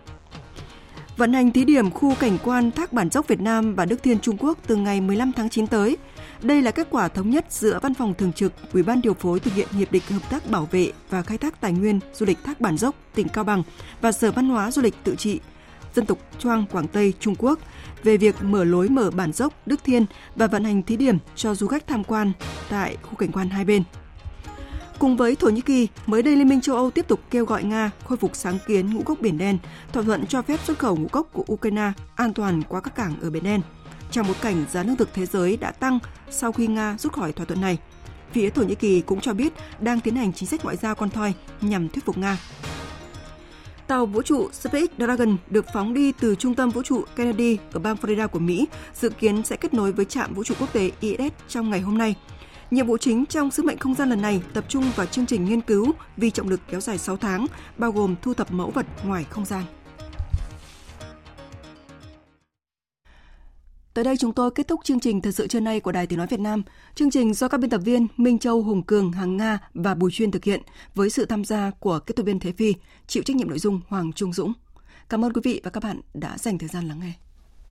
Vận hành thí điểm khu cảnh quan Thác Bản Dốc Việt Nam và Đức Thiên Trung Quốc từ ngày 15 tháng 9 tới – đây là kết quả thống nhất giữa Văn phòng Thường trực Ủy ban điều phối thực hiện hiệp định hợp tác bảo vệ và khai thác tài nguyên du lịch Thác Bản Dốc, tỉnh Cao Bằng và Sở Văn hóa Du lịch tự trị dân tộc Choang Quảng Tây Trung Quốc về việc mở lối mở bản dốc Đức Thiên và vận hành thí điểm cho du khách tham quan tại khu cảnh quan hai bên. Cùng với Thổ Nhĩ Kỳ, mới đây Liên minh châu Âu tiếp tục kêu gọi Nga khôi phục sáng kiến ngũ cốc Biển Đen, thỏa thuận cho phép xuất khẩu ngũ cốc của Ukraine an toàn qua các cảng ở Biển Đen trong bối cảnh giá lương thực thế giới đã tăng sau khi Nga rút khỏi thỏa thuận này. Phía Thổ Nhĩ Kỳ cũng cho biết đang tiến hành chính sách ngoại giao con thoi nhằm thuyết phục Nga. Tàu vũ trụ Space Dragon được phóng đi từ trung tâm vũ trụ Kennedy ở bang Florida của Mỹ, dự kiến sẽ kết nối với trạm vũ trụ quốc tế ISS trong ngày hôm nay. Nhiệm vụ chính trong sứ mệnh không gian lần này tập trung vào chương trình nghiên cứu vì trọng lực kéo dài 6 tháng, bao gồm thu thập mẫu vật ngoài không gian. Tới đây chúng tôi kết thúc chương trình thật sự trưa nay của Đài Tiếng Nói Việt Nam. Chương trình do các biên tập viên Minh Châu, Hùng Cường, Hằng Nga và Bùi Chuyên thực hiện với sự tham gia của kết tập viên Thế Phi, chịu trách nhiệm nội dung Hoàng Trung Dũng. Cảm ơn quý vị và các bạn đã dành thời gian lắng nghe.